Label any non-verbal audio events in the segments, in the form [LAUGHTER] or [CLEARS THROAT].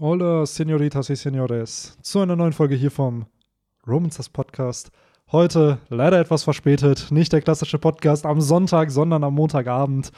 Hola, Senoritas y Senores, zu einer neuen Folge hier vom Romancers Podcast. Heute leider etwas verspätet, nicht der klassische Podcast am Sonntag, sondern am Montagabend.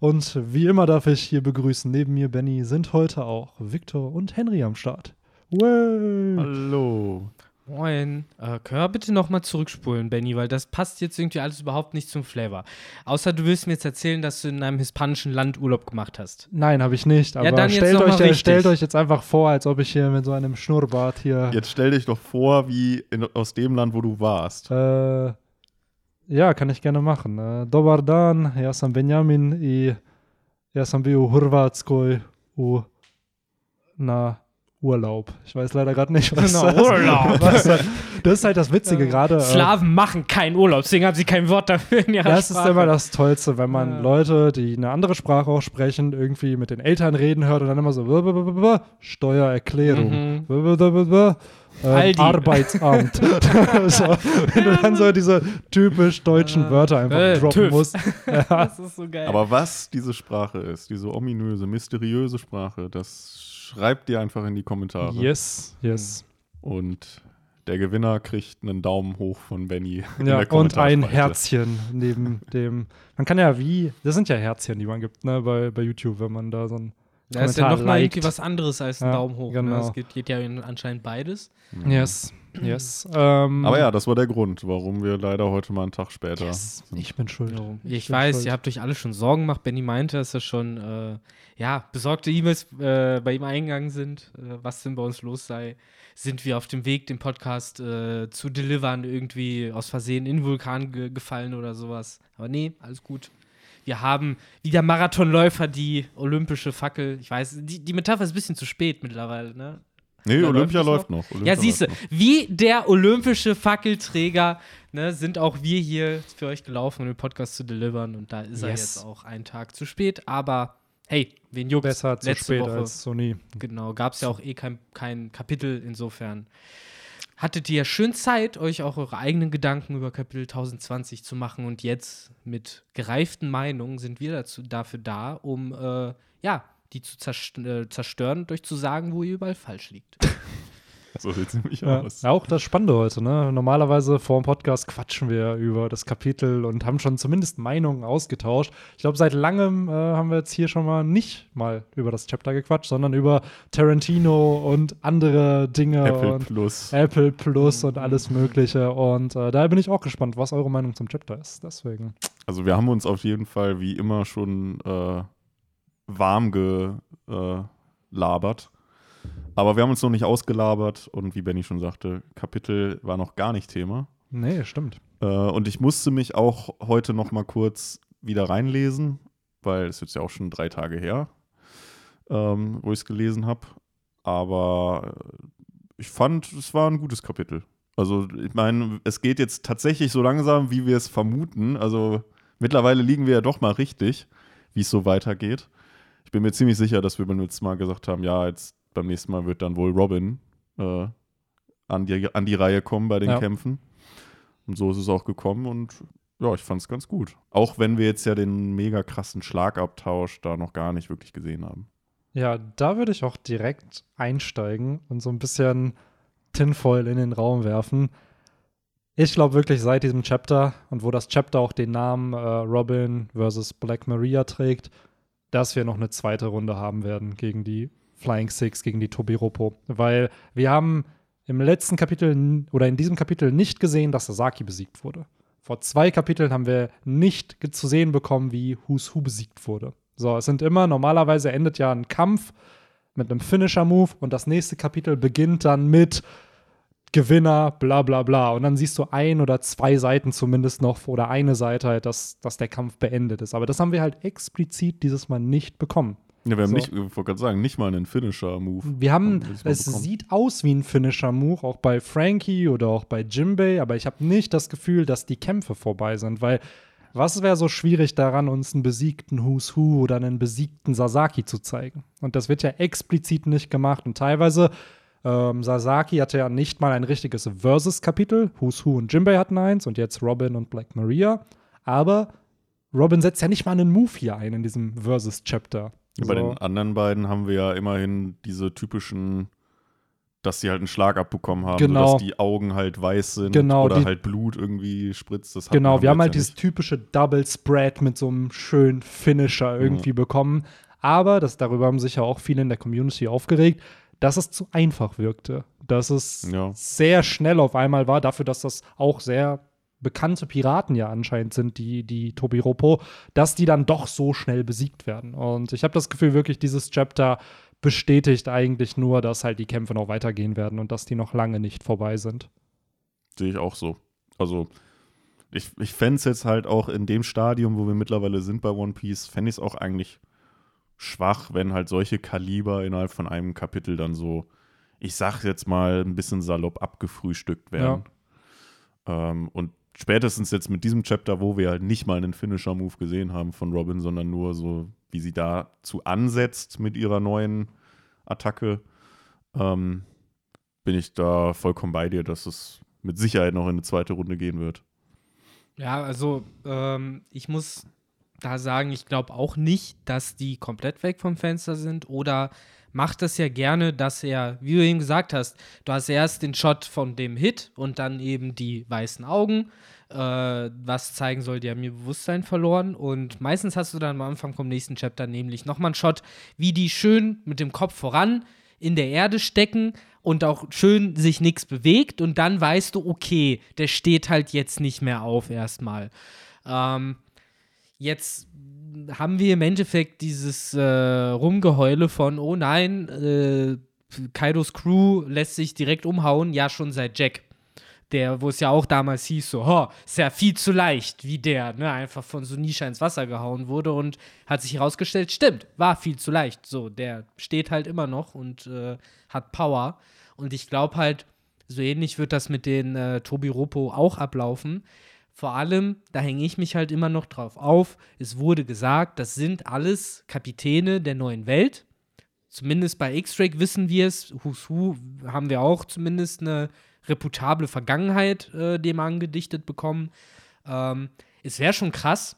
Und wie immer darf ich hier begrüßen, neben mir, Benny, sind heute auch Victor und Henry am Start. Way. Hallo. Moin. Äh, können wir bitte nochmal zurückspulen, Benny, weil das passt jetzt irgendwie alles überhaupt nicht zum Flavor. Außer du willst mir jetzt erzählen, dass du in einem hispanischen Land Urlaub gemacht hast. Nein, habe ich nicht. Aber dann jetzt stellt, noch euch, mal richtig. stellt euch jetzt einfach vor, als ob ich hier mit so einem Schnurrbart hier. Jetzt stell dich doch vor, wie in, aus dem Land, wo du warst. Äh, ja, kann ich gerne machen. Äh, Dobar dan, ja sam Benjamin i ja sam bio u Hrvatskoj u na Urlaub. Ich weiß leider gerade nicht, was Genau, das Urlaub. Was, das ist halt das Witzige gerade. äh, Slawen machen keinen Urlaub, deswegen haben sie kein Wort dafür in ihrer Das ist Sprache. immer das Tollste, wenn man Ja. Leute, die eine andere Sprache auch sprechen, irgendwie mit den Eltern reden hört und dann immer so "Blah, blah, blah, blah, Steuererklärung, Mhm. Ähm. Arbeitsamt. [LAUGHS] so, wenn du dann so diese typisch deutschen Wörter einfach Äh, droppen TÜV. musst. [LAUGHS] Ja. Das ist so geil. Aber was diese Sprache ist, diese ominöse, mysteriöse Sprache, das schreibt dir einfach in die Kommentare. Yes, yes. Und der Gewinner kriegt einen Daumen hoch von Benny. in Ja, und ein. Herzchen neben dem. Man kann ja wie, das sind ja Herzchen, die man gibt, ne, bei, bei YouTube, wenn man da so ein da ist ja Kommentar nochmal irgendwie was anderes als ein Ja, Daumen hoch. genau. Ne? Es geht, geht ja in- anscheinend beides. Mhm. Yes, yes. Ähm, Aber ja, das war der Grund, warum wir leider heute mal einen Tag später yes, sind. ich bin schuld. Ich, bin weiß, schuld. ihr habt euch alle schon Sorgen gemacht. Benny meinte, dass da schon äh, ja, besorgte E-Mails äh, bei ihm eingegangen sind, äh, was denn bei uns los sei. Sind wir auf dem Weg, den Podcast äh, zu delivern, irgendwie aus Versehen in den Vulkan ge gefallen oder sowas. Aber nee, alles gut. Wir haben wie der Marathonläufer die olympische Fackel. Ich weiß, die, die Metapher ist ein bisschen zu spät mittlerweile, ne? Nee, Oder Olympia läuft läuft das noch. Ja, siehst du, noch. wie der olympische Fackelträger ne, sind auch wir hier für euch gelaufen, um den Podcast zu delivern. Und da ist er Yes. jetzt auch einen Tag zu spät. Aber hey, wen juckt? Besser zu spät Woche. als so nie. Genau, gab es ja auch eh kein, kein Kapitel. Insofern hattet ihr ja schön Zeit, euch auch eure eigenen Gedanken über Kapitel 1020 zu machen. Und jetzt mit gereiften Meinungen sind wir dazu, dafür da, um äh, ja, die zu äh, zerstören euch zu sagen, wo ihr überall falsch liegt. [LAUGHS] So sieht es nämlich Ja, aus. auch das Spannende heute, ne? Normalerweise vor dem Podcast quatschen wir über das Kapitel und haben schon zumindest Meinungen ausgetauscht. Ich glaube, seit langem äh, haben wir jetzt hier schon mal nicht mal über das Chapter gequatscht, sondern über Tarantino und andere Dinge Apple und Plus. Apple Plus und alles Mögliche. Und äh, da bin ich auch gespannt, was eure Meinung zum Chapter ist. Deswegen. Also wir haben uns auf jeden Fall wie immer schon äh, warm gelabert. Aber wir haben uns noch nicht ausgelabert und wie Benny schon sagte, Kapitel war noch gar nicht Thema. Nee, stimmt. Äh, und ich musste mich auch heute noch mal kurz wieder reinlesen, weil es ist jetzt ja auch schon drei Tage her, ähm, wo ich es gelesen habe. Aber äh, ich fand, es war ein gutes Kapitel. Also ich meine, es geht jetzt tatsächlich so langsam, wie wir es vermuten. Also mittlerweile liegen wir ja doch mal richtig, wie es so weitergeht. Ich bin mir ziemlich sicher, dass wir beim letzten Mal gesagt haben, ja, jetzt beim nächsten Mal wird dann wohl Robin äh, an, die, an die Reihe kommen bei den Ja. Kämpfen. Und so ist es auch gekommen und ja, ich fand es ganz gut. Auch wenn wir jetzt ja den mega krassen Schlagabtausch da noch gar nicht wirklich gesehen haben. Ja, da würde ich auch direkt einsteigen und so ein bisschen Tinfoil in den Raum werfen. Ich glaube wirklich seit diesem Chapter und wo das Chapter auch den Namen äh, Robin versus Black Maria trägt, dass wir noch eine zweite Runde haben werden gegen die Flying Six, gegen die Tobiropo. Weil wir haben im letzten Kapitel oder in diesem Kapitel nicht gesehen, dass Sasaki besiegt wurde. Vor zwei Kapiteln haben wir nicht zu sehen bekommen, wie Who's Who besiegt wurde. So, es sind immer, normalerweise endet ja ein Kampf mit einem Finisher-Move und das nächste Kapitel beginnt dann mit Gewinner, bla bla bla. Und dann siehst du ein oder zwei Seiten zumindest noch oder eine Seite halt, dass, dass der Kampf beendet ist. Aber das haben wir halt explizit dieses Mal nicht bekommen. Ja, wir haben So. nicht, ich wollte gerade sagen, nicht mal einen Finisher-Move. Wir haben, Haben wir es bekommen. sieht aus wie ein Finisher-Move, auch bei Frankie oder auch bei Jimbei, aber ich habe nicht das Gefühl, dass die Kämpfe vorbei sind, weil was wäre so schwierig daran, uns einen besiegten Who's Who oder einen besiegten Sasaki zu zeigen? Und das wird ja explizit nicht gemacht und teilweise ähm, Sasaki hatte ja nicht mal ein richtiges Versus-Kapitel. Who's Who und Jimbei hatten eins und jetzt Robin und Black Maria. Aber Robin setzt ja nicht mal einen Move hier ein in diesem Versus-Chapter. Bei So. den anderen beiden haben wir ja immerhin diese typischen, dass sie halt einen Schlag abbekommen haben, Genau. sodass die Augen halt weiß sind Genau, oder die- halt Blut irgendwie spritzt. Das Genau, wir haben halt dieses typische Double Spread mit so einem schönen Finisher irgendwie bekommen. Aber, das, darüber haben sich ja auch viele in der Community aufgeregt, dass es zu einfach wirkte. Dass es Ja. sehr schnell auf einmal war, dafür, dass das auch sehr bekannte Piraten ja anscheinend sind, die, die Tobiropo, dass die dann doch so schnell besiegt werden. Und ich habe das Gefühl, wirklich, dieses Chapter bestätigt eigentlich nur, dass halt die Kämpfe noch weitergehen werden und dass die noch lange nicht vorbei sind. Sehe ich auch so. Also, ich, ich fände es jetzt halt auch in dem Stadium, wo wir mittlerweile sind bei One Piece, fände ich es auch eigentlich schwach, wenn halt solche Kaliber innerhalb von einem Kapitel dann so, ich sag jetzt mal, ein bisschen salopp abgefrühstückt werden. Ähm, und spätestens jetzt mit diesem Chapter, wo wir halt nicht mal einen Finisher-Move gesehen haben von Robin, sondern nur so, wie sie dazu ansetzt mit ihrer neuen Attacke, ähm, bin ich da vollkommen bei dir, dass es mit Sicherheit noch in eine zweite Runde gehen wird. Ja, also ähm, ich muss da sagen, ich glaube auch nicht, dass die komplett weg vom Fenster sind oder macht das ja gerne, dass er, wie du eben gesagt hast, du hast erst den Shot von dem Hit und dann eben die weißen Augen, äh, was zeigen soll, die haben ihr Bewusstsein verloren und meistens hast du dann am Anfang vom nächsten Chapter nämlich nochmal einen Shot, wie die schön mit dem Kopf voran in der Erde stecken und auch schön sich nichts bewegt und dann weißt du, okay, der steht halt jetzt nicht mehr auf erstmal. Ähm, jetzt haben wir im Endeffekt dieses äh, Rumgeheule von, oh nein, äh, Kaidos Crew lässt sich direkt umhauen, ja schon seit Jack. Der, wo es ja auch damals hieß, so, ho, ist ja viel zu leicht, wie der, ne, einfach von so Nisha ins Wasser gehauen wurde und hat sich herausgestellt, stimmt, war viel zu leicht. So, der steht halt immer noch und äh, hat Power. Und ich glaube halt, so ähnlich wird das mit den äh, Tobi Ropo auch ablaufen. Vor allem, da hänge ich mich halt immer noch drauf auf. Es wurde gesagt, das sind alles Kapitäne der neuen Welt. Zumindest bei X-Drake wissen wir es. Who's Who haben wir auch zumindest eine reputable Vergangenheit äh, dem angedichtet bekommen. Ähm, es wäre schon krass,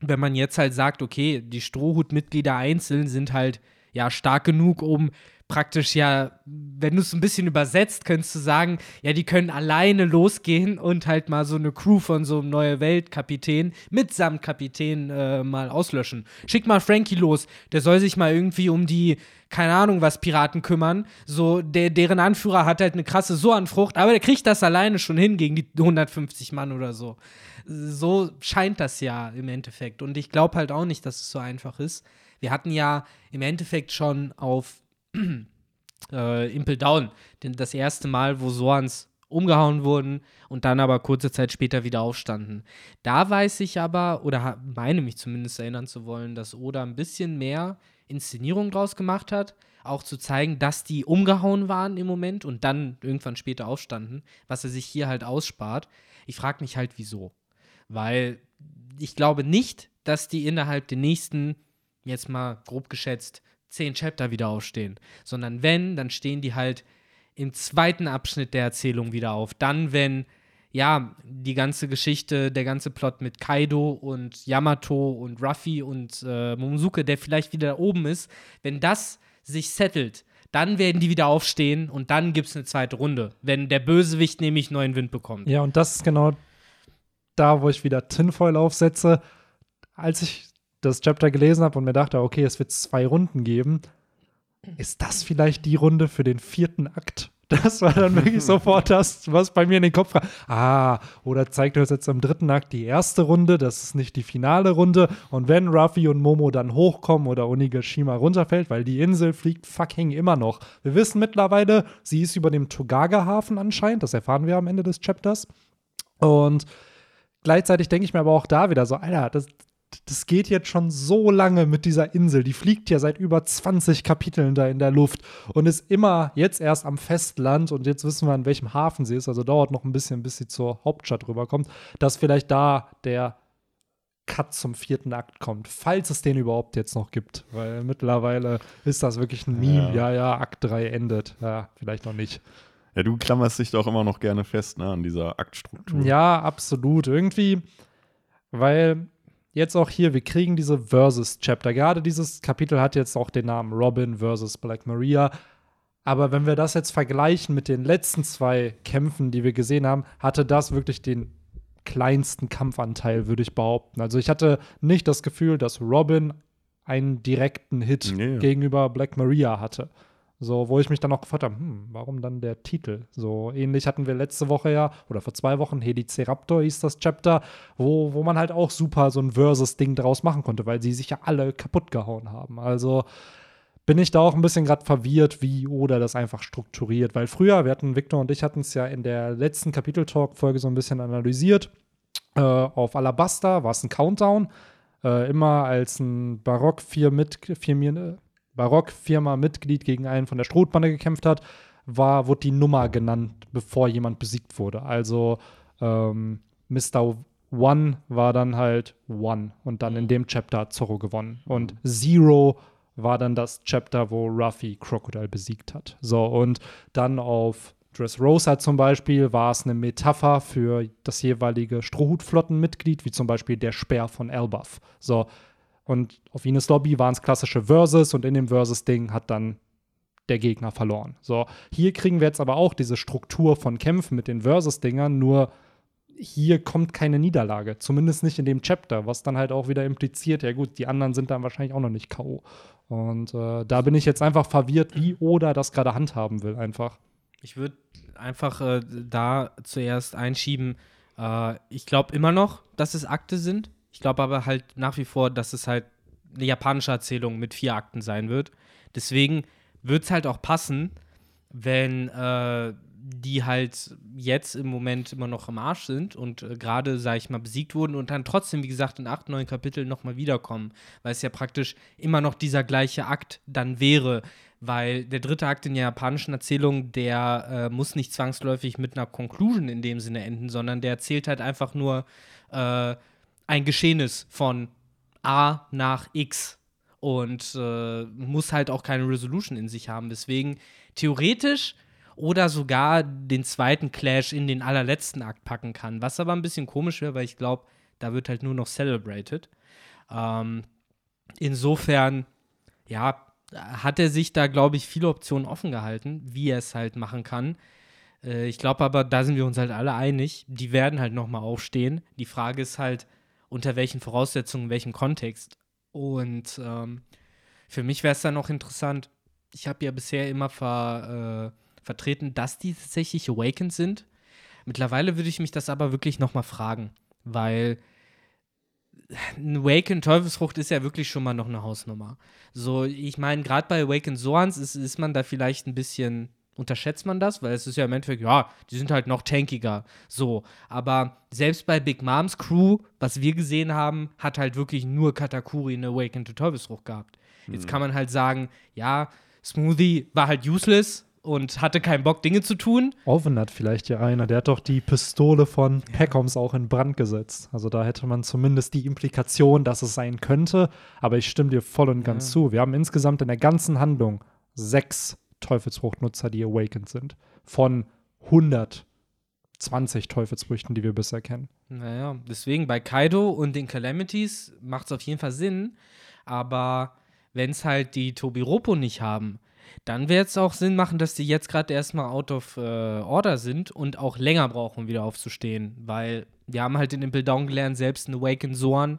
wenn man jetzt halt sagt, okay, die Strohhut-Mitglieder einzeln sind halt ja stark genug, um praktisch ja, wenn du es ein bisschen übersetzt, könntest du sagen, ja, die können alleine losgehen und halt mal so eine Crew von so einem neue Welt-Kapitän mitsamt Kapitän äh, mal auslöschen. Schick mal Frankie los, der soll sich mal irgendwie um die, keine Ahnung, was Piraten kümmern. So, der, deren Anführer hat halt eine krasse Soanfrucht, aber der kriegt das alleine schon hin gegen die 150 Mann oder so. So scheint das ja im Endeffekt. Und ich glaube halt auch nicht, dass es so einfach ist. Wir hatten ja im Endeffekt schon auf [CLEARS THROAT] äh, Impel Down denn das erste Mal, wo Soans umgehauen wurden und dann aber kurze Zeit später wieder aufstanden. Da weiß ich aber, oder meine mich zumindest erinnern zu wollen, dass Oda ein bisschen mehr Inszenierung draus gemacht hat, auch zu zeigen, dass die umgehauen waren im Moment und dann irgendwann später aufstanden, was er sich hier halt ausspart. Ich frage mich halt, wieso. Weil ich glaube nicht, dass die innerhalb der nächsten, jetzt mal grob geschätzt, zehn Chapter wieder aufstehen. Sondern wenn, dann stehen die halt im zweiten Abschnitt der Erzählung wieder auf. Dann, wenn, ja, die ganze Geschichte, der ganze Plot mit Kaido und Yamato und Ruffy und äh, Momosuke, der vielleicht wieder da oben ist, wenn das sich settelt, dann werden die wieder aufstehen und dann gibt es eine zweite Runde, wenn der Bösewicht nämlich neuen Wind bekommt. Ja, und das ist genau da, wo ich wieder Tinfoil aufsetze. Als ich das Chapter gelesen habe und mir dachte, okay, es wird zwei Runden geben, ist das vielleicht die Runde für den vierten Akt? [LAUGHS] Das war dann wirklich [LAUGHS] sofort das, was bei mir in den Kopf kam. Ah, oder zeigt uns jetzt im dritten Akt die erste Runde, das ist nicht die finale Runde. Und wenn Ruffy und Momo dann hochkommen oder Onigashima runterfällt, weil die Insel fliegt fucking immer noch. Wir wissen mittlerweile, sie ist über dem Togaga-Hafen anscheinend, das erfahren wir am Ende des Chapters. Und gleichzeitig denke ich mir aber auch da wieder so, Alter, das, das geht jetzt schon so lange mit dieser Insel. Die fliegt ja seit über 20 Kapiteln da in der Luft und ist immer jetzt erst am Festland und jetzt wissen wir, in welchem Hafen sie ist. Also dauert noch ein bisschen, bis sie zur Hauptstadt rüberkommt, dass vielleicht da der Cut zum vierten Akt kommt, falls es den überhaupt jetzt noch gibt. Weil mittlerweile ist das wirklich ein Meme. Ja, ja, Akt 3 endet. Ja, vielleicht noch nicht. Ja, du klammerst dich doch immer noch gerne fest ne, an dieser Aktstruktur. Ja, absolut. Irgendwie, weil jetzt auch hier, wir kriegen diese Versus-Chapter. Gerade dieses Kapitel hat jetzt auch den Namen Robin versus Black Maria. Aber wenn wir das jetzt vergleichen mit den letzten zwei Kämpfen, die wir gesehen haben, hatte das wirklich den kleinsten Kampfanteil, würde ich behaupten. Also ich hatte nicht das Gefühl, dass Robin einen direkten Hit Nee. gegenüber Black Maria hatte. So, wo ich mich dann auch gefragt habe, hm, warum dann der Titel? So ähnlich hatten wir letzte Woche ja, oder vor zwei Wochen, Heliceraptor hieß das Chapter, wo, wo man halt auch super so ein Versus-Ding draus machen konnte, weil sie sich ja alle kaputt gehauen haben. Also bin ich da auch ein bisschen gerade verwirrt, wie Oda das einfach strukturiert. Weil früher, wir hatten, Victor und ich hatten es ja in der letzten Kapitel-Talk-Folge so ein bisschen analysiert. Äh, auf Alabasta war es ein Countdown. Äh, immer als ein Barock vier mit vier, äh, Barock-Firma-Mitglied gegen einen von der Strohbande gekämpft hat, war, wurde die Nummer genannt, bevor jemand besiegt wurde. Also ähm, Mr. One war dann halt One und dann in dem Chapter hat Zorro gewonnen. Und Zero war dann das Chapter, wo Ruffy Crocodile besiegt hat. So, und dann auf Dressrosa zum Beispiel war es eine Metapher für das jeweilige Strohhutflottenmitglied, wie zum Beispiel der Speer von Elbaf. So, und auf Ines Lobby waren es klassische Versus und in dem Versus-Ding hat dann der Gegner verloren. So, hier kriegen wir jetzt aber auch diese Struktur von Kämpfen mit den Versus-Dingern, nur hier kommt keine Niederlage, zumindest nicht in dem Chapter, was dann halt auch wieder impliziert, ja gut, die anderen sind dann wahrscheinlich auch noch nicht K.O. Und äh, da bin ich jetzt einfach verwirrt, wie Oda das gerade handhaben will, einfach. Ich würde einfach äh, da zuerst einschieben, äh, ich glaube immer noch, dass es Akte sind. Ich glaube aber halt nach wie vor, dass es halt eine japanische Erzählung mit vier Akten sein wird. Deswegen wird es halt auch passen, wenn äh, die halt jetzt im Moment immer noch im Arsch sind und äh, gerade, sag ich mal, besiegt wurden und dann trotzdem, wie gesagt, in acht, neun Kapiteln nochmal wiederkommen, weil es ja praktisch immer noch dieser gleiche Akt dann wäre, weil der dritte Akt in der japanischen Erzählung, der äh, muss nicht zwangsläufig mit einer Conclusion in dem Sinne enden, sondern der erzählt halt einfach nur äh, ein Geschehnis von A nach X und äh, muss halt auch keine Resolution in sich haben. Deswegen theoretisch oder sogar den zweiten Clash in den allerletzten Akt packen kann. Was aber ein bisschen komisch wäre, weil ich glaube, da wird halt nur noch celebrated. Ähm, insofern, ja, hat er sich da, glaube ich, viele Optionen offen gehalten, wie er es halt machen kann. Äh, ich glaube aber, da sind wir uns halt alle einig. Die werden halt nochmal aufstehen. Die Frage ist halt, unter welchen Voraussetzungen, in welchem Kontext. Und ähm, für mich wäre es dann auch interessant, ich habe ja bisher immer ver, äh, vertreten, dass die tatsächlich Awakened sind. Mittlerweile würde ich mich das aber wirklich nochmal fragen, weil ein Awakened Teufelsfrucht ist ja wirklich schon mal noch eine Hausnummer. So, ich meine, gerade bei Awakened Soans ist, ist man da vielleicht ein bisschen unterschätzt man das, weil es ist ja im Endeffekt, ja, die sind halt noch tankiger. So. Aber selbst bei Big Moms Crew, was wir gesehen haben, hat halt wirklich nur Katakuri eine Awakened Teufelsfrucht gehabt. Jetzt kann man halt sagen, ja, Smoothie war halt useless und hatte keinen Bock, Dinge zu tun. Oven hat vielleicht ja einer, der hat doch die Pistole von Peckoms auch in Brand gesetzt. Also da hätte man zumindest die Implikation, dass es sein könnte. Aber ich stimme dir voll und ganz Ja. zu. Wir haben insgesamt in der ganzen Handlung sechs Teufelsfruchtnutzer, die awakened sind. Von 120 Teufelsfrüchten, die wir bisher kennen. Naja, deswegen bei Kaido und den Calamities macht es auf jeden Fall Sinn. Aber wenn es halt die Tobiropo nicht haben, dann wird es auch Sinn machen, dass die jetzt gerade erstmal out of äh, order sind und auch länger brauchen, wieder aufzustehen. Weil wir haben halt in Impel Down gelernt, selbst ein Awakened Zorn,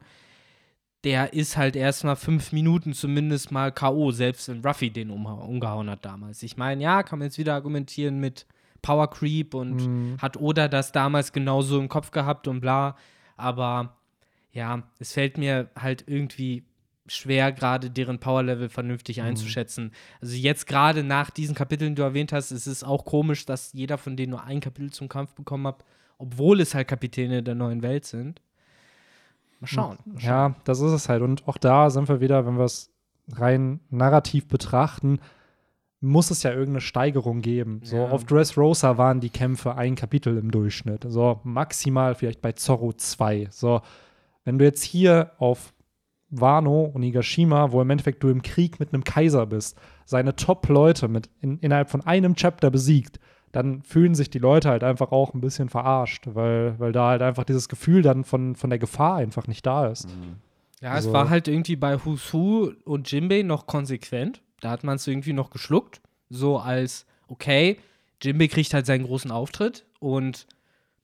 der ist halt erstmal fünf Minuten zumindest mal K.O., selbst wenn Ruffy den umgehauen hat damals. Ich meine, ja, kann man jetzt wieder argumentieren mit Power Creep und hat Oda das damals genauso im Kopf gehabt und bla. Aber ja, es fällt mir halt irgendwie schwer, gerade deren Power-Level vernünftig einzuschätzen. Also jetzt gerade nach diesen Kapiteln, die du erwähnt hast, ist es auch komisch, dass jeder von denen nur ein Kapitel zum Kampf bekommen hat, obwohl es halt Kapitäne der neuen Welt sind. Mal schauen. Mal schauen. Ja, das ist es halt. Und auch da sind wir wieder, wenn wir es rein narrativ betrachten, muss es ja irgendeine Steigerung geben. So Ja. auf Dressrosa waren die Kämpfe ein Kapitel im Durchschnitt. So maximal vielleicht bei Zorro zwei. So, wenn du jetzt hier auf Wano und Nigashima, wo im Endeffekt du im Krieg mit einem Kaiser bist, seine Top-Leute mit in, innerhalb von einem Chapter besiegt, dann fühlen sich die Leute halt einfach auch ein bisschen verarscht, weil, weil da halt einfach dieses Gefühl dann von, von der Gefahr einfach nicht da ist. Mhm. Ja, Also- es war halt irgendwie bei Who und Jimbei noch konsequent. Da hat man es irgendwie noch geschluckt. So als, okay, Jimbei kriegt halt seinen großen Auftritt und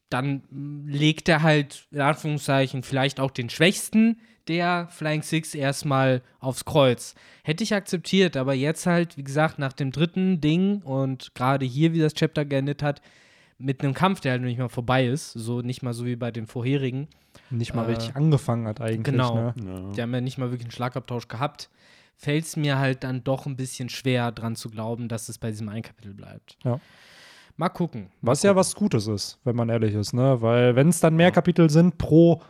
dann legt er halt, in Anführungszeichen, vielleicht auch den Schwächsten der Flying Six erstmal aufs Kreuz. Hätte ich akzeptiert, aber jetzt halt, wie gesagt, nach dem dritten Ding und gerade hier, wie das Chapter geendet hat, mit einem Kampf, der halt noch nicht mal vorbei ist, so nicht mal so wie bei den vorherigen, Nicht mal Äh, richtig angefangen hat eigentlich. genau. Ne? Ja. die haben ja nicht mal wirklich einen Schlagabtausch gehabt, fällt es mir halt dann doch ein bisschen schwer dran zu glauben, dass es bei diesem einen Kapitel bleibt. Ja. Mal gucken. Mal Was ja gucken. was Gutes ist, wenn man ehrlich ist, ne? Weil wenn es dann mehr Ja. Kapitel sind pro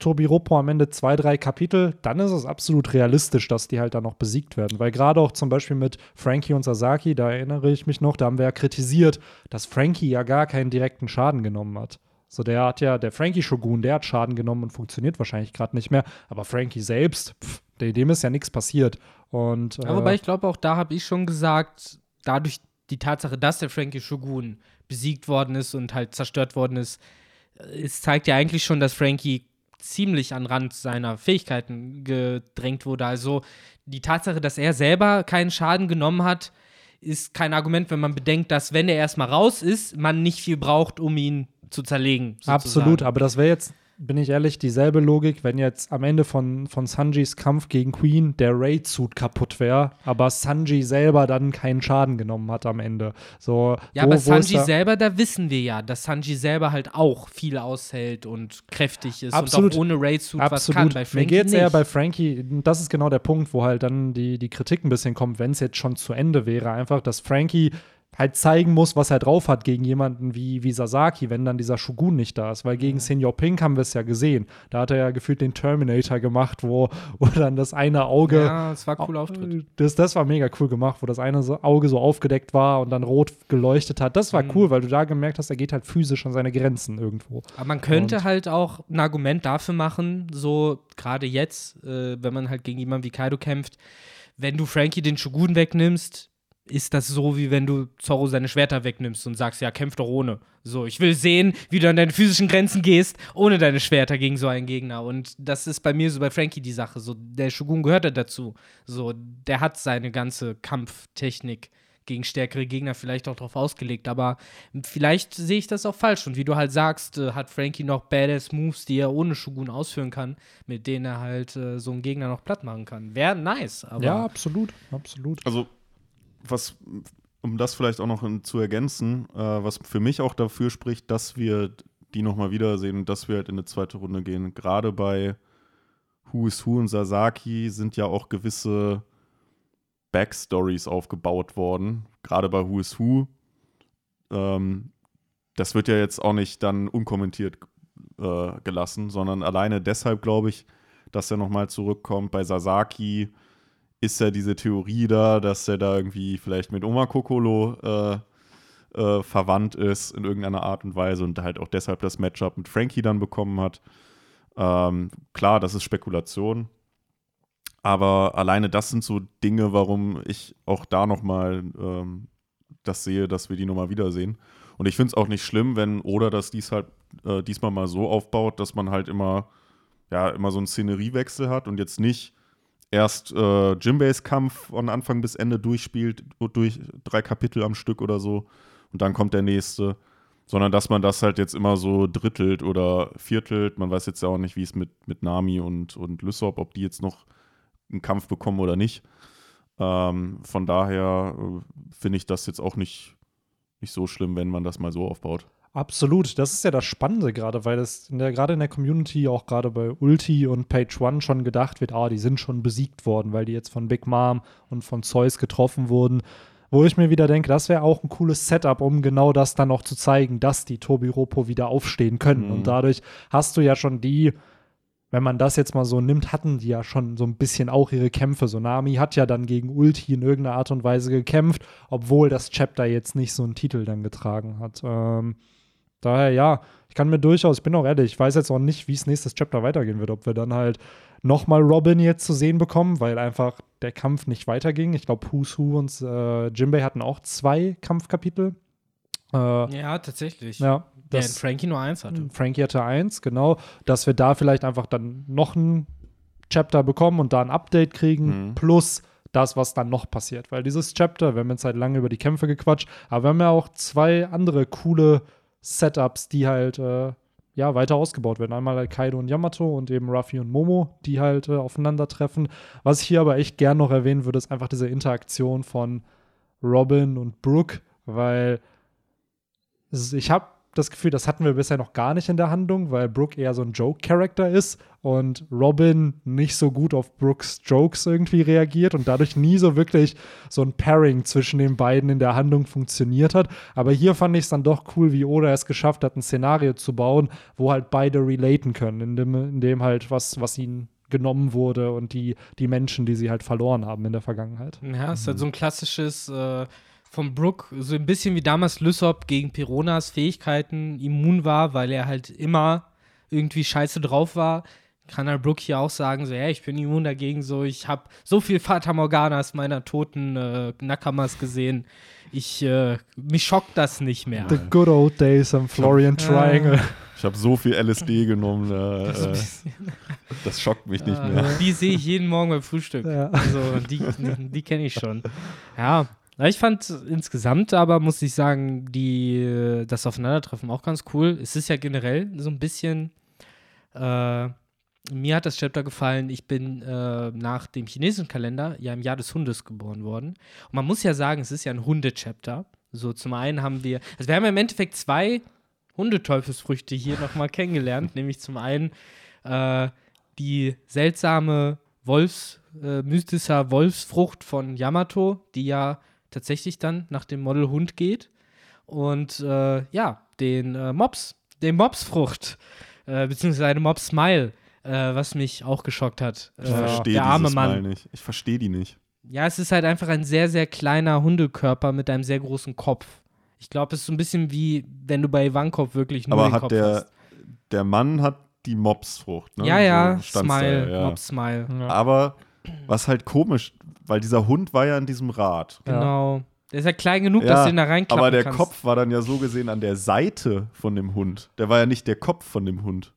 Tobiropo am Ende zwei, drei Kapitel, dann ist es absolut realistisch, dass die halt dann noch besiegt werden. Weil gerade auch zum Beispiel mit Frankie und Sasaki, da erinnere ich mich noch, da haben wir ja kritisiert, dass Frankie ja gar keinen direkten Schaden genommen hat. So, der hat ja, der Frankie Shogun, der hat Schaden genommen und funktioniert wahrscheinlich gerade nicht mehr. Aber Frankie selbst, pff, dem ist ja nichts passiert. Und Ja, äh, wobei ich glaube, auch da habe ich schon gesagt, dadurch die Tatsache, dass der Frankie Shogun besiegt worden ist und halt zerstört worden ist, äh, es zeigt ja eigentlich schon, dass Frankie ziemlich an Rand seiner Fähigkeiten gedrängt wurde. Also die Tatsache, dass er selber keinen Schaden genommen hat, ist kein Argument, wenn man bedenkt, dass wenn er erstmal raus ist, man nicht viel braucht, um ihn zu zerlegen. sozusagen. Absolut, aber das wäre jetzt, bin ich ehrlich, dieselbe Logik, wenn jetzt am Ende von, von Sanjis Kampf gegen Queen der Raid-Suit kaputt wäre, aber Sanji selber dann keinen Schaden genommen hat am Ende. So, Ja, wo, aber wo Sanji selber, da wissen wir ja, dass Sanji selber halt auch viel aushält und kräftig ist Absolut. und auch ohne Raid-Suit was kann. Absolut. Bei Mir Frankie geht es eher bei Frankie, das ist genau der Punkt, wo halt dann die, die Kritik ein bisschen kommt, wenn es jetzt schon zu Ende wäre, einfach, dass Frankie halt zeigen muss, was er drauf hat gegen jemanden wie, wie Sasaki, wenn dann dieser Shogun nicht da ist. Weil gegen Senior Pink haben wir es ja gesehen. Da hat er ja gefühlt den Terminator gemacht, wo, wo dann das eine Auge. Ja, es war cooler Auftritt. Das, das war mega cool gemacht, wo das eine Auge so aufgedeckt war und dann rot geleuchtet hat. Das war Mhm. cool, weil du da gemerkt hast, er geht halt physisch an seine Grenzen irgendwo. Aber man könnte Und- halt auch ein Argument dafür machen, so gerade jetzt, äh, wenn man halt gegen jemanden wie Kaido kämpft, wenn du Frankie den Shogun wegnimmst, ist das so, wie wenn du Zorro seine Schwerter wegnimmst und sagst, ja, kämpf doch ohne. So, ich will sehen, wie du an deine physischen Grenzen gehst, ohne deine Schwerter gegen so einen Gegner. Und das ist bei mir so bei Frankie die Sache. So, der Shogun gehört ja dazu. So, der hat seine ganze Kampftechnik gegen stärkere Gegner vielleicht auch drauf ausgelegt. Aber vielleicht sehe ich das auch falsch. Und wie du halt sagst, äh, hat Frankie noch badass Moves, die er ohne Shogun ausführen kann, mit denen er halt äh, so einen Gegner noch platt machen kann. Wäre nice, aber ja, absolut, absolut. Also, was, um das vielleicht auch noch zu ergänzen, äh, was für mich auch dafür spricht, dass wir die nochmal wiedersehen und dass wir halt in eine zweite Runde gehen. Gerade bei Who is Who und Sasaki sind ja auch gewisse Backstories aufgebaut worden. Gerade bei Who is Who. Ähm, das wird ja jetzt auch nicht dann unkommentiert äh, gelassen, sondern alleine deshalb glaube ich, dass er nochmal zurückkommt. Bei Sasaki ist ja diese Theorie da, dass er da irgendwie vielleicht mit Oma Kokolo äh, äh, verwandt ist in irgendeiner Art und Weise und halt auch deshalb das Matchup mit Frankie dann bekommen hat. Ähm, klar, das ist Spekulation. Aber alleine das sind so Dinge, warum ich auch da nochmal ähm, das sehe, dass wir die nochmal wiedersehen. Und ich finde es auch nicht schlimm, wenn Oda das dies halt, äh, diesmal mal so aufbaut, dass man halt immer, ja, immer so einen Szeneriewechsel hat und jetzt nicht erst äh, Jimbeis Kampf von Anfang bis Ende durchspielt, durch drei Kapitel am Stück oder so, und dann kommt der nächste, sondern dass man das halt jetzt immer so drittelt oder viertelt. Man weiß jetzt ja auch nicht, wie es mit, mit Nami und, und Lysop, ob die jetzt noch einen Kampf bekommen oder nicht. Ähm, von daher äh, finde ich das jetzt auch nicht, nicht so schlimm, wenn man das mal so aufbaut. Absolut, das ist ja das Spannende gerade, weil es in der, gerade in der Community, auch gerade bei Ulti und Page One schon gedacht wird, ah, die sind schon besiegt worden, weil die jetzt von Big Mom und von Zeus getroffen wurden. Wo ich mir wieder denke, das wäre auch ein cooles Setup, um genau das dann noch zu zeigen, dass die Tobi Ropo wieder aufstehen können. Mhm. Und dadurch hast du ja schon die, wenn man das jetzt mal so nimmt, hatten die ja schon so ein bisschen auch ihre Kämpfe. So Nami hat ja dann gegen Ulti in irgendeiner Art und Weise gekämpft, obwohl das Chapter jetzt nicht so einen Titel dann getragen hat. Ähm, daher ja, ich kann mir durchaus, ich bin auch ehrlich, ich weiß jetzt auch nicht, wie es nächstes Chapter weitergehen wird, ob wir dann halt nochmal Robin jetzt zu sehen bekommen, weil einfach der Kampf nicht weiterging. Ich glaube, Who's Who und äh, Jimbei hatten auch zwei Kampfkapitel. Äh, Ja, tatsächlich. ja, Während das, Frankie nur eins hatte. Frankie hatte eins, genau, dass wir da vielleicht einfach dann noch ein Chapter bekommen und da ein Update kriegen, Mhm. plus das, was dann noch passiert. Weil dieses Chapter, wir haben jetzt halt lange über die Kämpfe gequatscht, aber wir haben ja auch zwei andere coole Setups, die halt äh, ja weiter ausgebaut werden. Einmal halt Kaido und Yamato und eben Ruffy und Momo, die halt äh, aufeinandertreffen. Was ich hier aber echt gern noch erwähnen würde, ist einfach diese Interaktion von Robin und Brooke, weil ich habe das Gefühl, das hatten wir bisher noch gar nicht in der Handlung, weil Brooke eher so ein Joke-Charakter ist und Robin nicht so gut auf Brooks Jokes irgendwie reagiert und dadurch nie so wirklich so ein Pairing zwischen den beiden in der Handlung funktioniert hat. Aber hier fand ich es dann doch cool, wie Oda es geschafft hat, ein Szenario zu bauen, wo halt beide relaten können, in dem, in dem halt was, was ihnen genommen wurde und die, die Menschen, die sie halt verloren haben in der Vergangenheit. Ja, ist halt so ein klassisches äh, von Brook, so ein bisschen wie damals Lysop gegen Pironas Fähigkeiten immun war, weil er halt immer irgendwie scheiße drauf war. Kann halt Brook hier auch sagen, so, ja, ich bin immun dagegen, so, ich habe so viel Fata Morganas meiner toten äh, Nakamas gesehen. Ich, äh, mich schockt das nicht mehr. The good old days am Florian Triangle. [LAUGHS] Ich habe so viel LSD genommen, äh, äh, das schockt mich nicht äh, mehr. Die sehe ich jeden Morgen beim Frühstück. Ja. Also, die, die kenne ich schon. Ja, na, ich fand insgesamt aber, muss ich sagen, die, das Aufeinandertreffen auch ganz cool. Es ist ja generell so ein bisschen, äh, mir hat das Chapter gefallen, ich bin äh, nach dem chinesischen Kalender ja im Jahr des Hundes geboren worden. Und man muss ja sagen, es ist ja ein Hunde-Chapter. So, zum einen haben wir, also wir haben im Endeffekt zwei Hundeteufelsfrüchte hier nochmal kennengelernt, nämlich zum einen äh, die seltsame Wolfs, äh, mystischer Wolfsfrucht von Yamato, die ja tatsächlich dann nach dem Model Hund geht. Und äh, ja, den äh, Mops, den Mopsfrucht, äh, beziehungsweise Mops Smile, äh, was mich auch geschockt hat. Ich äh, verstehe der arme Mann. nicht. Ich verstehe die nicht. Ja, es ist halt einfach ein sehr, sehr kleiner Hundekörper mit einem sehr großen Kopf. Ich glaube, es ist so ein bisschen wie, wenn du bei Ivankov wirklich nur Aber den hat Kopf der, hast. der Mann hat die Mopsfrucht, ne? Ja, ja, So Smile, da, ja. Mops Smile. Aber was halt komisch, weil dieser Hund war ja in diesem Rad. Genau. Der ist ja klein genug, Ja, dass du ihn da reinklappen Aber der kannst. Kopf war dann ja so gesehen an der Seite von dem Hund. Der war ja nicht der Kopf von dem Hund.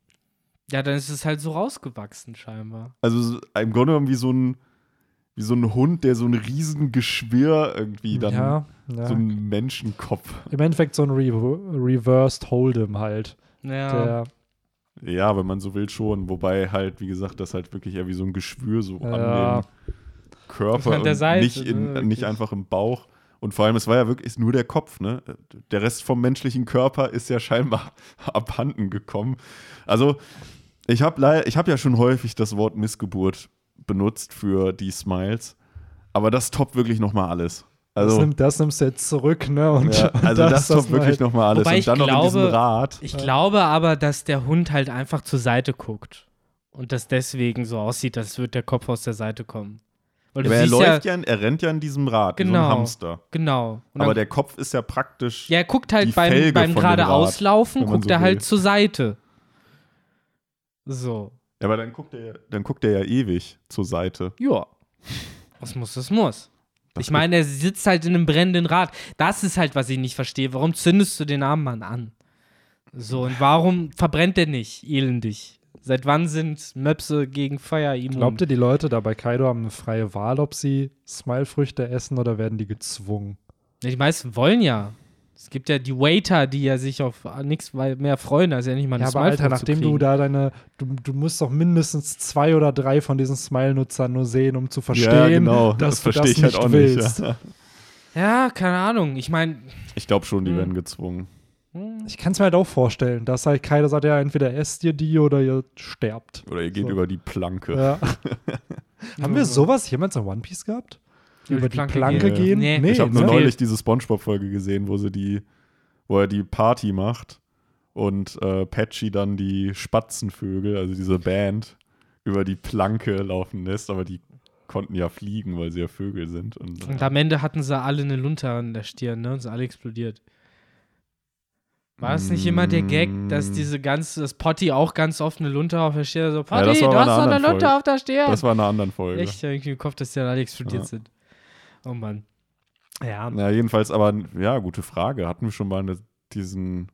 Ja, dann ist es halt so rausgewachsen scheinbar. Also so- im Grunde genommen wie so ein, wie so ein Hund, der so ein riesen Geschwür irgendwie dann, ja, ja. so ein Menschenkopf. Im Endeffekt so ein Re Reversed Hold'em halt. Ja. Der, Ja, wenn man so will schon. Wobei halt, wie gesagt, das halt wirklich eher wie so ein Geschwür so Ja. an dem Körper und Seite, nicht, in, ne, nicht einfach im Bauch. Und vor allem, es war ja wirklich ist nur der Kopf, ne? Der Rest vom menschlichen Körper ist ja scheinbar [LAUGHS] abhanden gekommen. Also, ich habe ich hab ja schon häufig das Wort Missgeburt benutzt für die Smiles, aber das toppt wirklich nochmal alles. das, Also, nimmt, das nimmst du jetzt zurück, ne? Und, ja, [LAUGHS] also das, toppt man wirklich halt- nochmal alles. Wobei Und ich dann noch in diesem glaube- Rad. Ich glaube aber, dass der Hund halt einfach zur Seite guckt. Und das deswegen so aussieht, als würde der Kopf aus der Seite kommen. Weil Aber er läuft ja, ja, er rennt ja in diesem Rad, wie so Genau. ein Hamster. Genau. Und Aber dann, der Kopf ist ja praktisch. ja, er guckt halt beim, Felge beim geradeauslaufen, guckt so er halt zur Seite. So. Ja, aber dann guckt er, dann guckt er ja ewig zur Seite. Ja. Was muss, das muss. Das ich meine, er sitzt halt in einem brennenden Rad. Das ist halt, was ich nicht verstehe. Warum zündest du den armen Mann an? So, und warum verbrennt er nicht elendig? Seit wann sind Möpse gegen Feuer immun? Glaubt ihr, die Leute da bei Kaido haben eine freie Wahl, ob sie Smile-Früchte essen oder werden die gezwungen? Ja, Die meisten wollen ja. Es gibt ja die Waiter, die ja sich auf nichts mehr freuen, als ja nicht mal eine Ja, aber Alter, nachdem du da deine, du, du musst doch mindestens zwei oder drei von diesen Smile-Nutzern nur sehen, um zu verstehen, genau. dass das du verstehe das ich halt nicht auch willst. nicht. Ja. Ja, keine Ahnung. Ich meine, Ich glaube schon, die Hm. werden gezwungen. Ich kann es mir halt auch vorstellen, dass halt Kaido sagt, ja, entweder esst ihr die oder ihr sterbt. Oder ihr geht So. über die Planke. Ja. [LAUGHS] Haben wir sowas jemals in One Piece gehabt? Über Über die Planke Planke, gehen? gehen? Nee. ich habe nur ne? neulich diese Spongebob-Folge gesehen, wo sie die, wo er die Party macht und äh, Patchy dann die Spatzenvögel, also diese Band, über die Planke laufen lässt, aber die konnten ja fliegen, weil sie ja Vögel sind. Und, Und am Ende hatten sie alle eine Lunte an der Stirn, ne? Und sind alle explodiert. War es nicht immer der Gag, dass Mm. diese ganze, das Potty auch ganz oft eine Lunte auf der Stirn so, Potty, das war du hast einer doch eine anderen Lunte Folge. auf der Stirn. das war in einer anderen Folge. Echt, irgendwie im Kopf, dass die alle explodiert Ja. sind. Oh Mann. Ja, Ja, jedenfalls, aber ja, gute Frage. Hatten wir schon mal eine, diesen,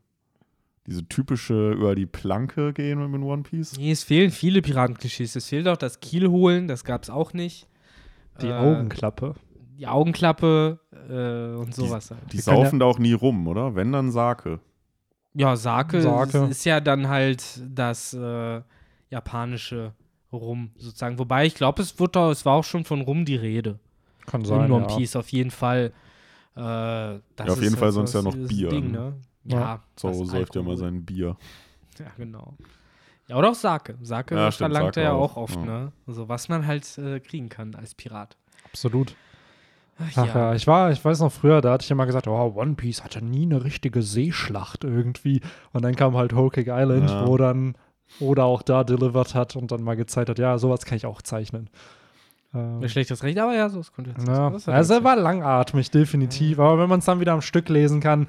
diese typische über die Planke gehen mit One Piece? nee, es fehlen viele Piratenklischees. Es fehlt auch das Kiel holen, das gab es auch nicht. Die Äh, Augenklappe. Die Augenklappe äh, und sowas halt. Die können saufen da auch nie rum, oder? Wenn dann Sake. Ja, Sake, Sake. ist ja dann halt das äh, japanische Rum sozusagen. Wobei ich glaube, es, wird auch- es war auch schon von Rum die Rede. Kann In sein. One ja. Piece auf jeden Fall. Äh, das Ja, auf ist jeden Fall sonst ja das- noch Bier, Ding, ne? Ja. Ja, So das säuft ja mal sein Bier. [LAUGHS] Ja, genau. Ja, oder auch Sake. Sake Ja, stimmt, verlangt Sake er ja auch, auch oft, ja. ne? Also was man halt äh, kriegen kann als Pirat. Absolut. Ach, Ach ja. ich war, ich weiß noch früher, da hatte ich immer gesagt, oh, One Piece hatte nie eine richtige Seeschlacht irgendwie. Und dann kam halt Whole Cake Island, Ja. wo dann oder auch da delivered hat und dann mal gezeigt hat, ja, sowas kann ich auch zeichnen. Ähm, Ein schlechtes Recht, aber ja, so es konnte jetzt. ja. Also er jetzt- war langatmig, definitiv. Aber wenn man es dann wieder am Stück lesen kann,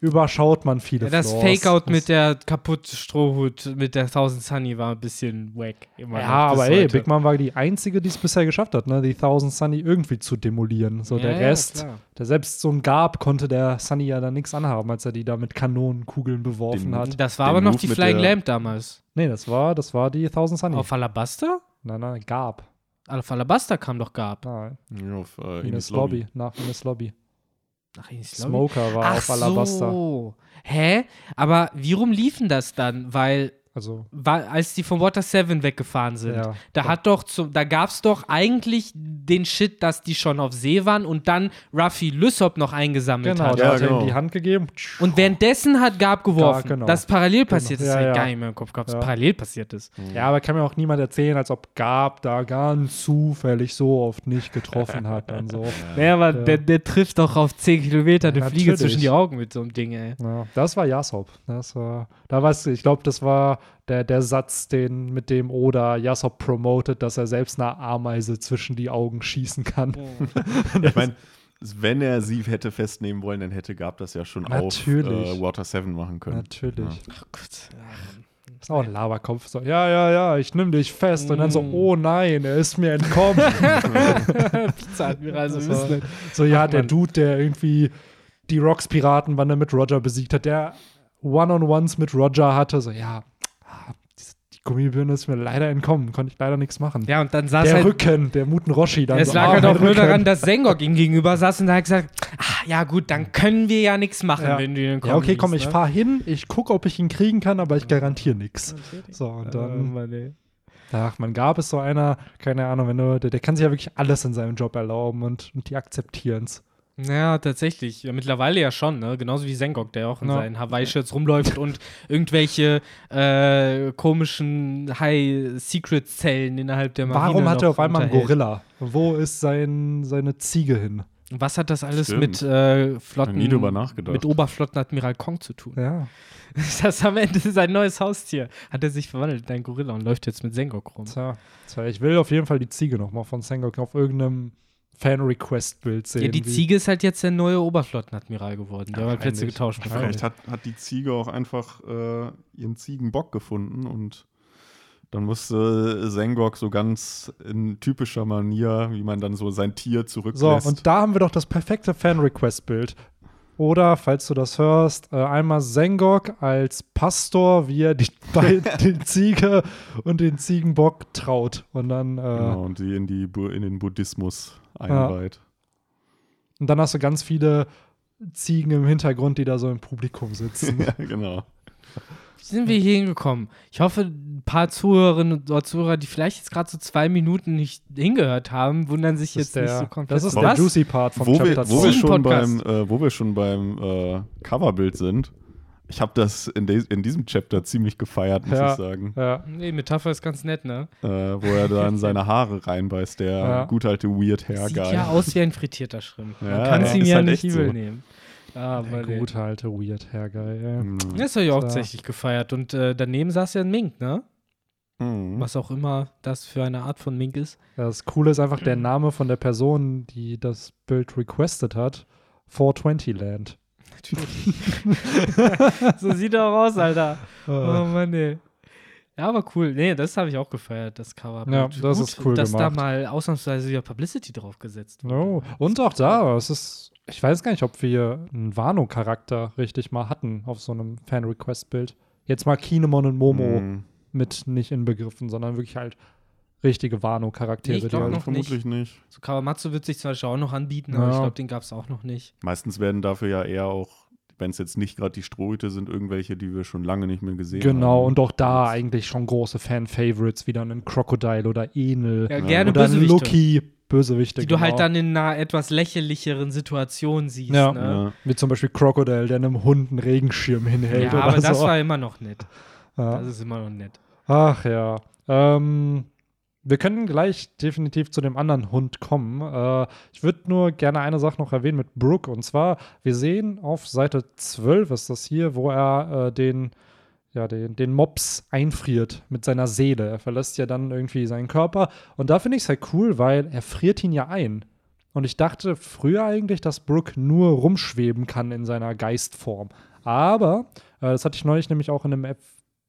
überschaut man viele ja, das. Fake-Out mit der kaputten Strohhut mit der 1000 Sunny war ein bisschen wack. Immer Ja, aber ey, heute. Big Mom war die einzige, die es bisher geschafft hat, ne? die Thousand Sunny irgendwie zu demolieren. So Ja, der ja, Rest, klar. der selbst so ein Gab, konnte der Sunny ja dann nichts anhaben, als er die da mit Kanonenkugeln beworfen Den- hat. Das war Den aber noch Move die Flying Lamp damals. Nee, das war, das war die Thousand Sunny. Auf Alabaster? nein, nein, Gab. Auf Alabaster kam doch Gab. Nein, Ja, auf äh, Ines Ines Lobby. Lobby. Nach Ines Lobby. Ach, Smoker war Ach auf Alabaster. so. Hä? Aber wie rum liefen das dann? Weil, Also, weil als die vom Water 7 weggefahren sind, ja. da hat doch zum, da gab es doch eigentlich den Shit, dass die schon auf See waren und dann Ruffy Lysop noch eingesammelt Genau, hat. der Ja, hat ihm genau. die Hand gegeben. Und währenddessen hat Gab geworfen. genau. Das parallel passiert ist. Ja, ja. gar nicht mehr im Kopf gehabt, dass Ja. parallel passiert ist. Ja, aber kann mir auch niemand erzählen, als ob Gab da ganz zufällig so oft nicht getroffen hat und so. [LAUGHS] Naja, aber Ja. der, der trifft doch auf 10 Kilometer eine Ja, Fliege zwischen die Augen mit so einem Ding, ey. Ja, das war Yasop. Das war, da weißt du, ich glaube, das war der, der Satz, den, mit dem Oda Yasop promotet, dass er selbst eine Ameise zwischen die Augen schießen kann. [LAUGHS] Ich meine, wenn er sie hätte festnehmen wollen, dann hätte Gab das ja schon Natürlich. auf äh, Water 7 machen können. Natürlich. Ach Gott. Ist auch ein Laberkopf. So, ja, ja, ja, ich nehme dich fest. Und dann so, Mm. oh nein, er ist mir entkommen. [LAUGHS] Pizza-Admiral, so Das wissen war- so, ja, Ach, der Mann. Dude, der irgendwie die Rocks-Piraten, wann er mit Roger besiegt hat, der One-on-Ones mit Roger hatte, so, ja, die- Gummibirne ist mir leider entkommen, konnte ich leider nichts machen. Ja, und dann saß der halt. Rücken, der Muten Roshi dann Es so, lag ah, halt auch nur Rücken. daran, dass Sengok ihm gegenüber saß und da hat gesagt, ah, ja gut, dann können wir ja nichts machen, Ja. wenn du ihn kommen Ja, okay, komm, ich ne? fahr hin, ich gucke, ob ich ihn kriegen kann, aber ich garantiere nichts. So, und dann, ey. ach, man gab es so einer, keine Ahnung, wenn du, der, der kann sich ja wirklich alles in seinem Job erlauben und, und die akzeptieren es. Ja, tatsächlich. Ja, mittlerweile ja schon, ne? Genauso wie Sengok, der auch in Ja. seinen Hawaii-Shirts rumläuft und irgendwelche äh, komischen High-Secret-Zellen innerhalb der Marine Warum hat er auf einmal einen. Gorilla? Wo ist sein, seine Ziege hin? Was hat das alles Stimmt. mit äh, Flotten, nie drüber nachgedacht. mit Oberflottenadmiral Kong zu tun? Ja. Das ist am Ende sein neues Haustier. Hat er sich verwandelt in einen Gorilla und läuft jetzt mit Sengok rum. Tja, tja, ich will auf jeden Fall die Ziege nochmal von Sengok auf irgendeinem Fan-Request-Bild sehen. Ja, die Ziege ist halt jetzt der neue Oberflottenadmiral geworden. Der Ja, hat Plätze wahrscheinlich. getauscht. Vielleicht hat, hat die Ziege auch einfach äh, ihren Ziegenbock gefunden und dann musste Sengok so ganz in typischer Manier, wie man dann so sein Tier So, zurücklässt. und da haben wir doch das perfekte Fan-Request-Bild. Oder, falls du das hörst, äh, einmal Sengok als Pastor, wie er die, [LAUGHS] bei, die Ziege und den Ziegenbock traut. Und dann, äh, genau, und die in, die, in den Buddhismus einweiht. und dann hast du ganz viele Ziegen im Hintergrund, die da so im Publikum sitzen. [LAUGHS] Ja, genau. Wie sind wir hier hingekommen? Ich hoffe, ein paar Zuhörerinnen oder Zuhörer, die vielleicht jetzt gerade so zwei Minuten nicht hingehört haben, wundern sich Das jetzt nicht der, so komplett. das ist der Juicy Part vom Wo wir, Chapter wo, wir 2. schon Podcast. beim, äh, wo wir schon beim äh, Coverbild sind, ich habe das in, de in diesem Chapter ziemlich gefeiert, muss Ja. ich sagen. Ja, Nee, Metapher ist ganz nett, ne? Äh, wo er dann seine Haare reinbeißt, der Ja. gut alte Weird Hair Sieht Guy. ja aus wie ein frittierter Schrimp. [LAUGHS] Man Ja, kann es ja, ihm ja halt nicht übel so. nehmen. Ja, der aber nee. gute alte Weird Hair Guy. Ja. Mhm. Das habe ich auch tatsächlich gefeiert. Und äh, daneben saß ja ein Mink, ne? Mhm. Was auch immer das für eine Art von Mink ist. Das Coole ist einfach der Name von der Person, die das Bild requested hat. 420 Land. Natürlich. [LAUGHS] so sieht er auch aus, Alter. Oh Äh, Mann, ey. Ja, aber cool. Nee, das habe ich auch gefeiert, das Cover. Ja, Gut, das ist cool Dass gemacht. da mal ausnahmsweise wieder Publicity drauf gesetzt wurde. no. Und auch da, es ist ich weiß gar nicht, ob wir einen Wano-Charakter richtig mal hatten auf so einem Fan-Request-Bild. Jetzt mal Kinemon und Momo Hm, mit nicht inbegriffen, sondern wirklich halt richtige Wano-Charaktere. Nee, ich die glaub halt- noch vermutlich nicht. So Kawamatsu wird sich zwar schon auch noch anbieten, aber Ja. ich glaube, den gab es auch noch nicht. Meistens werden dafür ja eher auch, wenn es jetzt nicht gerade die Strohhüte sind, irgendwelche, die wir schon lange nicht mehr gesehen haben. Genau, und auch da eigentlich schon große Fan-Favorites, wie dann ein Crocodile oder Enel Ja, gerne oder ein Bösewichte. Loki, Bösewichte. Die du halt genau. dann in einer etwas lächerlicheren Situation siehst. Ja. Ne? Ja. Wie zum Beispiel Crocodile, der einem Hund einen Regenschirm hinhält Ja, oder aber das so. war immer noch nett. ja. Das ist immer noch nett. Ach ja. Ähm, wir können gleich definitiv zu dem anderen Hund kommen. Äh, ich würde nur gerne eine Sache noch erwähnen mit Brooke. Und zwar, wir sehen auf Seite 12 ist das hier, wo er äh, den, ja, den, den Mops einfriert mit seiner Seele. Er verlässt ja dann irgendwie seinen Körper. Und da finde ich es halt cool, weil er friert ihn ja ein. Und ich dachte früher eigentlich, dass Brooke nur rumschweben kann in seiner Geistform. Aber, äh, das hatte ich neulich nämlich auch in einem F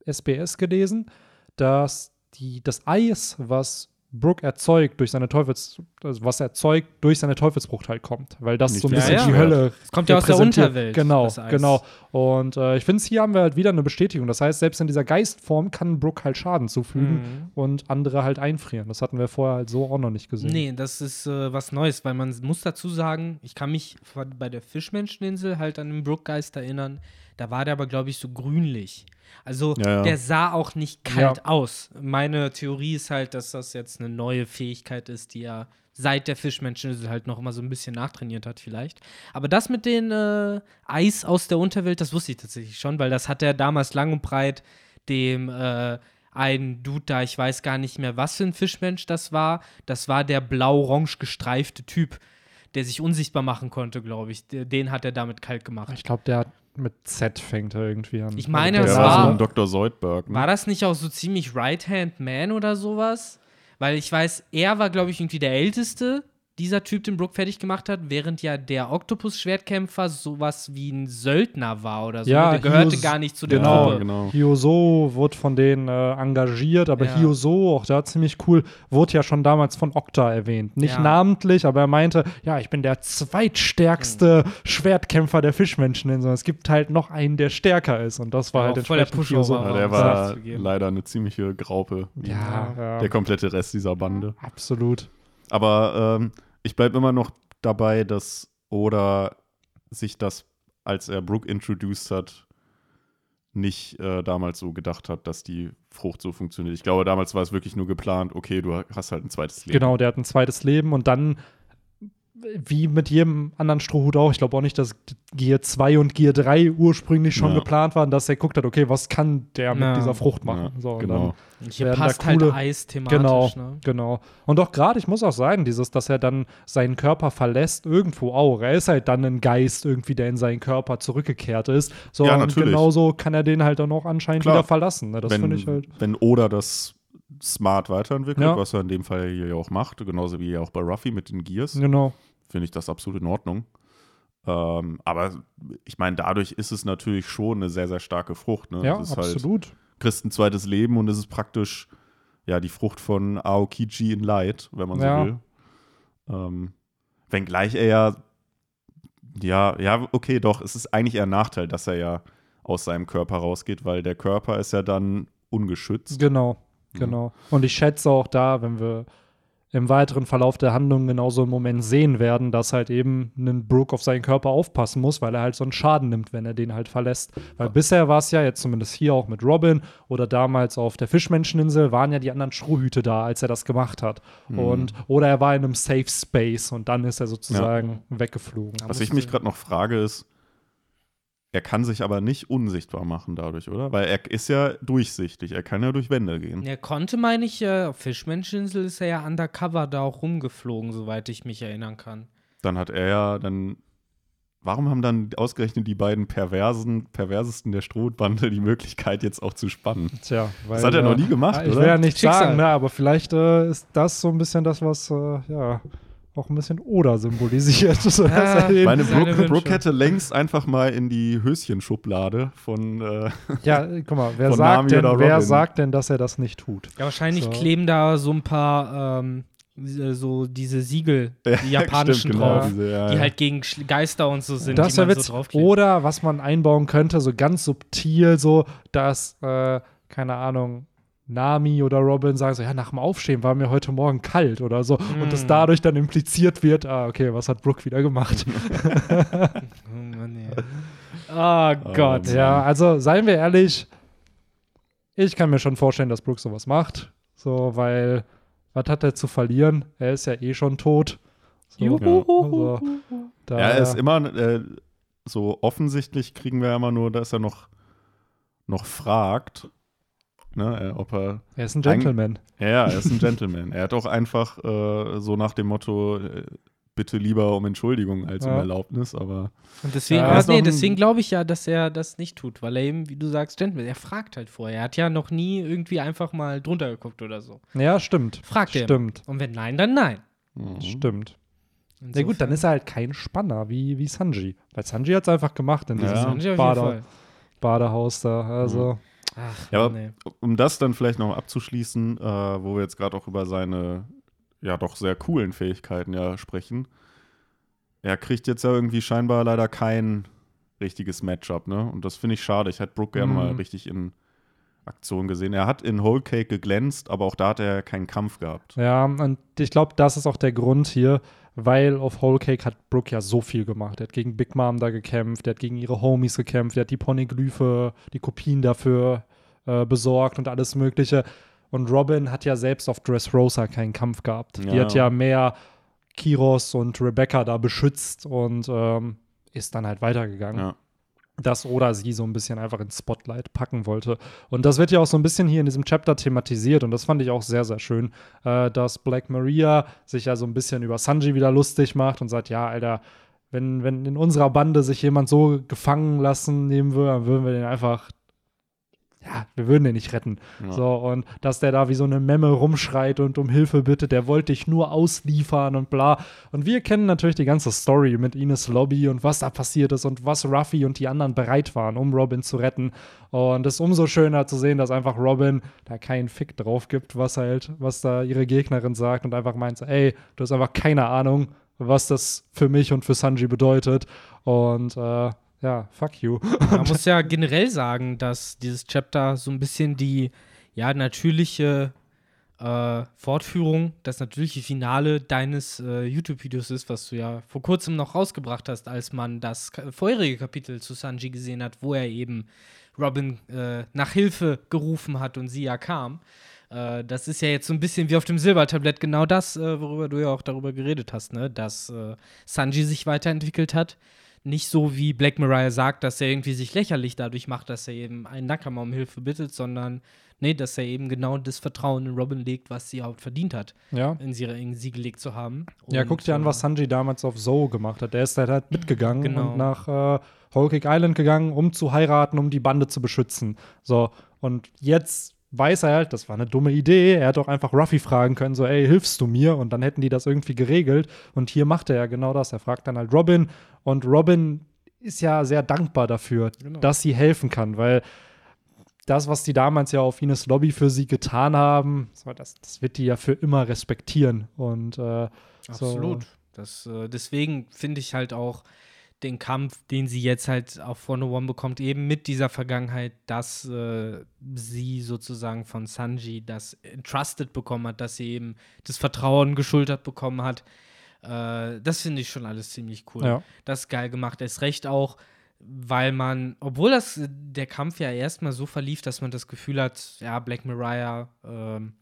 SBS gelesen, dass die, das Eis, was Brooke erzeugt durch seine Teufels, also was er erzeugt durch seine Teufelsfrucht halt kommt, weil das Nicht so ein bisschen Ja, die ja. Hölle Es kommt ja aus der. Unterwelt. Genau, genau. Und äh, ich finde, hier haben wir halt wieder eine Bestätigung. Das heißt, selbst in dieser Geistform kann Brooke halt Schaden zufügen Mhm. und andere halt einfrieren. Das hatten wir vorher halt so auch noch nicht gesehen. Nee, das ist äh, was Neues, weil man muss dazu sagen, ich kann mich bei der Fischmenscheninsel halt an den Brookgeist erinnern. Da war der aber, glaube ich, so grünlich. Also Ja, ja. der sah auch nicht kalt Ja. aus. Meine Theorie ist halt, dass das jetzt eine neue Fähigkeit ist, die er seit der Fischmenscheninsel halt noch immer so ein bisschen nachtrainiert hat vielleicht. Aber das mit den äh, Eis aus der Unterwelt, das wusste ich tatsächlich schon, weil das hat er damals lang und breit dem äh, einen Dude da, ich weiß gar nicht mehr, was für ein Fischmensch das war. Das war der blau-orange gestreifte Typ, der sich unsichtbar machen konnte, glaube ich. Den hat er damit kalt gemacht. Ich glaube, der hat mit Z fängt er irgendwie an. Ich meine, Also das der war war- so ein Dr. Seudberg. Ne? War das nicht auch so ziemlich Right-Hand Man oder sowas? Weil ich weiß, er war, glaube ich, irgendwie der Älteste, dieser Typ den Brooke fertig gemacht hat, während ja der Octopus-Schwertkämpfer sowas wie ein Söldner war oder so. Ja, der gehörte Hios- gar nicht zu der genau. Gruppe. genau. Hyoso wurde von denen äh, engagiert, aber Ja. Hyoso, auch da ziemlich cool, wurde ja schon damals von Okta erwähnt. Nicht Ja. namentlich, aber er meinte, ja, ich bin der zweitstärkste Hm. Schwertkämpfer der Fischmenscheninsel. Es gibt halt noch einen, der stärker ist. Und das war Ja, halt voll der Pushover Hyoso. Ja, der war leider eine ziemliche Graupe. ja, Der komplette Rest dieser Bande. absolut. Aber ähm, ich bleibe immer noch dabei, dass Oda sich das, als er Brooke introduced hat, nicht äh, damals so gedacht hat, dass die Frucht so funktioniert. Ich glaube, damals war es wirklich nur geplant, okay, du hast halt ein zweites Leben. Genau, der hat ein zweites Leben und dann, wie mit jedem anderen Strohhut auch, ich glaube auch nicht, dass Gear 2 und Gear 3 ursprünglich schon Ja. geplant waren, dass er guckt hat, okay, was kann der mit Ja. dieser Frucht machen? Ja, so, und genau. Und Hier passt halt coole- Eis thematisch. Genau, Ne? genau. Und auch gerade, ich muss auch sagen, dieses, dass er dann seinen Körper verlässt, irgendwo auch. Er ist halt dann ein Geist irgendwie, der in seinen Körper zurückgekehrt ist. So, Ja, und natürlich. genauso kann er den halt dann auch anscheinend Klar. wieder verlassen. Ne? Das wenn, finde ich halt. wenn Oda das smart weiterentwickelt, Ja. was er in dem Fall hier ja auch macht, genauso wie auch bei Ruffy mit den Gears, Genau. finde ich das absolut in Ordnung. Ähm, aber ich meine, dadurch ist es natürlich schon eine sehr, sehr starke Frucht. Ne? Ja, halt, absolut. kriegst ein zweites Leben und es ist praktisch ja die Frucht von Aokiji in Light, wenn man so Ja. will. Ähm, wenngleich er ja, ja, ja, okay, doch, es ist eigentlich eher ein Nachteil, dass er ja aus seinem Körper rausgeht, weil der Körper ist ja dann ungeschützt. Genau, Ja. Genau. Und ich schätze auch da, wenn wir im weiteren Verlauf der Handlung genauso einen Moment sehen werden, dass halt eben ein Brooke auf seinen Körper aufpassen muss, weil er halt so einen Schaden nimmt, wenn er den halt verlässt. Weil bisher war es ja, jetzt zumindest hier auch mit Robin oder damals auf der Fischmenscheninsel, waren ja die anderen Strohhüte da, als er das gemacht hat. Mhm. Und, oder er war in einem Safe Space und dann ist er sozusagen weggeflogen. Da Was ich mich gerade noch frage, ist, er kann sich aber nicht unsichtbar machen dadurch, oder? Weil er ist ja durchsichtig, er kann ja durch Wände gehen. Er konnte, meine ich, äh, auf Fischmenscheninsel ist er ja undercover da auch rumgeflogen, soweit ich mich erinnern kann. Dann hat er ja dann. Warum haben dann ausgerechnet die beiden perversen, perversesten der Strohbande die Möglichkeit, jetzt auch zu spannen? Tja, weil, Das hat er äh, noch nie gemacht, Ich oder? will ja nicht Schicksal. sagen, ne, aber vielleicht äh, ist das so ein bisschen das, was äh, ja auch ein bisschen Oder symbolisiert. [LAUGHS] Ja. Meine Seine Brooke. Brooke hätte längst einfach mal in die Höschenschublade von. Äh, [LAUGHS] ja, guck mal, wer, sagt denn, wer sagt denn, dass er das nicht tut? Ja, wahrscheinlich So. kleben da so ein paar ähm, äh, so diese Siegel, Ja, [LAUGHS] die japanischen stimmt, genau, drauf, diese, ja, die ja. halt gegen Geister und so sind, Das die ist ja man Witz. so draufklebt. Oder was man einbauen könnte, so ganz subtil, so, dass, äh, keine Ahnung, Nami oder Robin sagen so, ja, nach dem Aufstehen war mir heute Morgen kalt oder so. Und es Mm. dadurch dann impliziert wird, ah, okay, was hat Brooke wieder gemacht? [LAUGHS] Oh Mann, ey. Oh Gott. Mann. ja, also seien wir ehrlich, ich kann mir schon vorstellen, dass Brooke sowas macht. So, weil, was hat er zu verlieren? Er ist ja eh schon tot. So, Juhu. also, da, Ja, er ist immer äh, so offensichtlich kriegen wir ja immer nur, dass er noch, noch fragt, ne, äh, ob er. er ist ein Gentleman. Ja, ja, er ist ein Gentleman. er hat auch einfach äh, so nach dem Motto, äh, bitte lieber um Entschuldigung als um Ja. Erlaubnis, aber Und deswegen, Ja, nee, ein- deswegen glaube ich ja, dass er das nicht tut, weil er eben, wie du sagst, Gentleman, er fragt halt vorher. Er hat ja noch nie irgendwie einfach mal drunter geguckt oder so. Ja, stimmt. Fragt er. Stimmt. Und wenn nein, dann nein. mhm. Stimmt. Na Insofern- gut, dann ist er halt kein Spanner wie, wie Sanji. Weil Sanji hat es einfach gemacht in Ja. diesem Bade. Badehaus da. Also, Ach, Ja, aber- nee. um das dann vielleicht noch abzuschließen, äh, wo wir jetzt gerade auch über seine ja doch sehr coolen Fähigkeiten ja sprechen. Er kriegt jetzt ja irgendwie scheinbar leider kein richtiges Matchup, ne? Und das finde ich schade. Ich hätte Brooke gerne Mhm. mal richtig in Aktion gesehen. Er hat in Whole Cake geglänzt, aber auch da hat er keinen Kampf gehabt. ja, und ich glaube, das ist auch der Grund hier, weil auf Whole Cake hat Brooke ja so viel gemacht. Er hat gegen Big Mom da gekämpft, er hat gegen ihre Homies gekämpft, er hat die Poneglyphe, die Kopien dafür äh, besorgt und alles Mögliche. Und Robin hat ja selbst auf Dressrosa keinen Kampf gehabt. Die Ja. hat ja mehr Kiros und Rebecca da beschützt und ähm, ist dann halt weitergegangen. Ja. Das oder sie so ein bisschen einfach ins Spotlight packen wollte. Und das wird ja auch so ein bisschen hier in diesem Chapter thematisiert und das fand ich auch sehr, sehr schön, äh, dass Black Maria sich ja so ein bisschen über Sanji wieder lustig macht und sagt, ja, Alter, wenn, wenn in unserer Bande sich jemand so gefangen lassen nehmen würde, dann würden wir den einfach, ja, wir würden den nicht retten. Ja. So, und dass der da wie so eine Memme rumschreit und um Hilfe bittet, der wollte dich nur ausliefern und bla. Und wir kennen natürlich die ganze Story mit Ines Lobby und was da passiert ist und was Ruffy und die anderen bereit waren, um Robin zu retten. Und es ist umso schöner zu sehen, dass einfach Robin da keinen Fick drauf gibt, was halt, was da ihre Gegnerin sagt und einfach meint, ey, du hast einfach keine Ahnung, was das für mich und für Sanji bedeutet. Und äh, ja, fuck you. [LAUGHS] Man muss ja generell sagen, dass dieses Chapter so ein bisschen die ja, natürliche äh, Fortführung, das natürliche Finale deines äh, YouTube-Videos ist, was du ja vor kurzem noch rausgebracht hast, als man das vorherige Kapitel zu Sanji gesehen hat, wo er eben Robin äh, nach Hilfe gerufen hat und sie ja kam. Äh, das ist ja jetzt so ein bisschen wie auf dem Silbertablett genau das, äh, worüber du ja auch darüber geredet hast, ne? dass äh, Sanji sich weiterentwickelt hat nicht so wie Black Mariah sagt, dass er irgendwie sich lächerlich dadurch macht, dass er eben einen Nakama um Hilfe bittet, sondern nee, dass er eben genau das Vertrauen in Robin legt, was sie überhaupt verdient hat, Ja. in sie, in sie gelegt zu haben. Ja, Und, guck dir an, äh, was Sanji damals auf Zoe gemacht hat. Der ist halt, halt mitgegangen Genau. und nach äh, Whole Cake Island gegangen, um zu heiraten, um die Bande zu beschützen. So, und jetzt weiß er halt, das war eine dumme Idee. Er hätte auch einfach Ruffy fragen können, so, ey, hilfst du mir? Und dann hätten die das irgendwie geregelt. Und hier macht er ja genau das. Er fragt dann halt Robin und Robin ist ja sehr dankbar dafür, Genau. dass sie helfen kann, weil das, was die damals ja auf Ines Lobby für sie getan haben, so, das, das wird die ja für immer respektieren. Und äh, so. Absolut. Das, äh, deswegen finde ich halt auch den Kampf, den sie jetzt halt auf 101 bekommt, eben mit dieser Vergangenheit, dass äh, sie sozusagen von Sanji das entrusted bekommen hat, dass sie eben das Vertrauen geschultert bekommen hat. Äh, das finde ich schon alles ziemlich cool. Ja. Das ist geil gemacht. Erst recht auch, weil man, obwohl das äh, der Kampf ja erstmal so verlief, dass man das Gefühl hat, ja, Black Mariah ähm,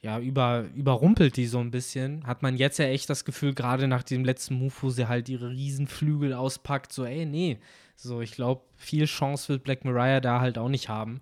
ja, über, überrumpelt die so ein bisschen, hat man jetzt ja echt das Gefühl, gerade nach dem letzten Move, wo sie halt ihre Riesenflügel auspackt, so, ey, nee. So, ich glaube, viel Chance wird Black Mariah da halt auch nicht haben,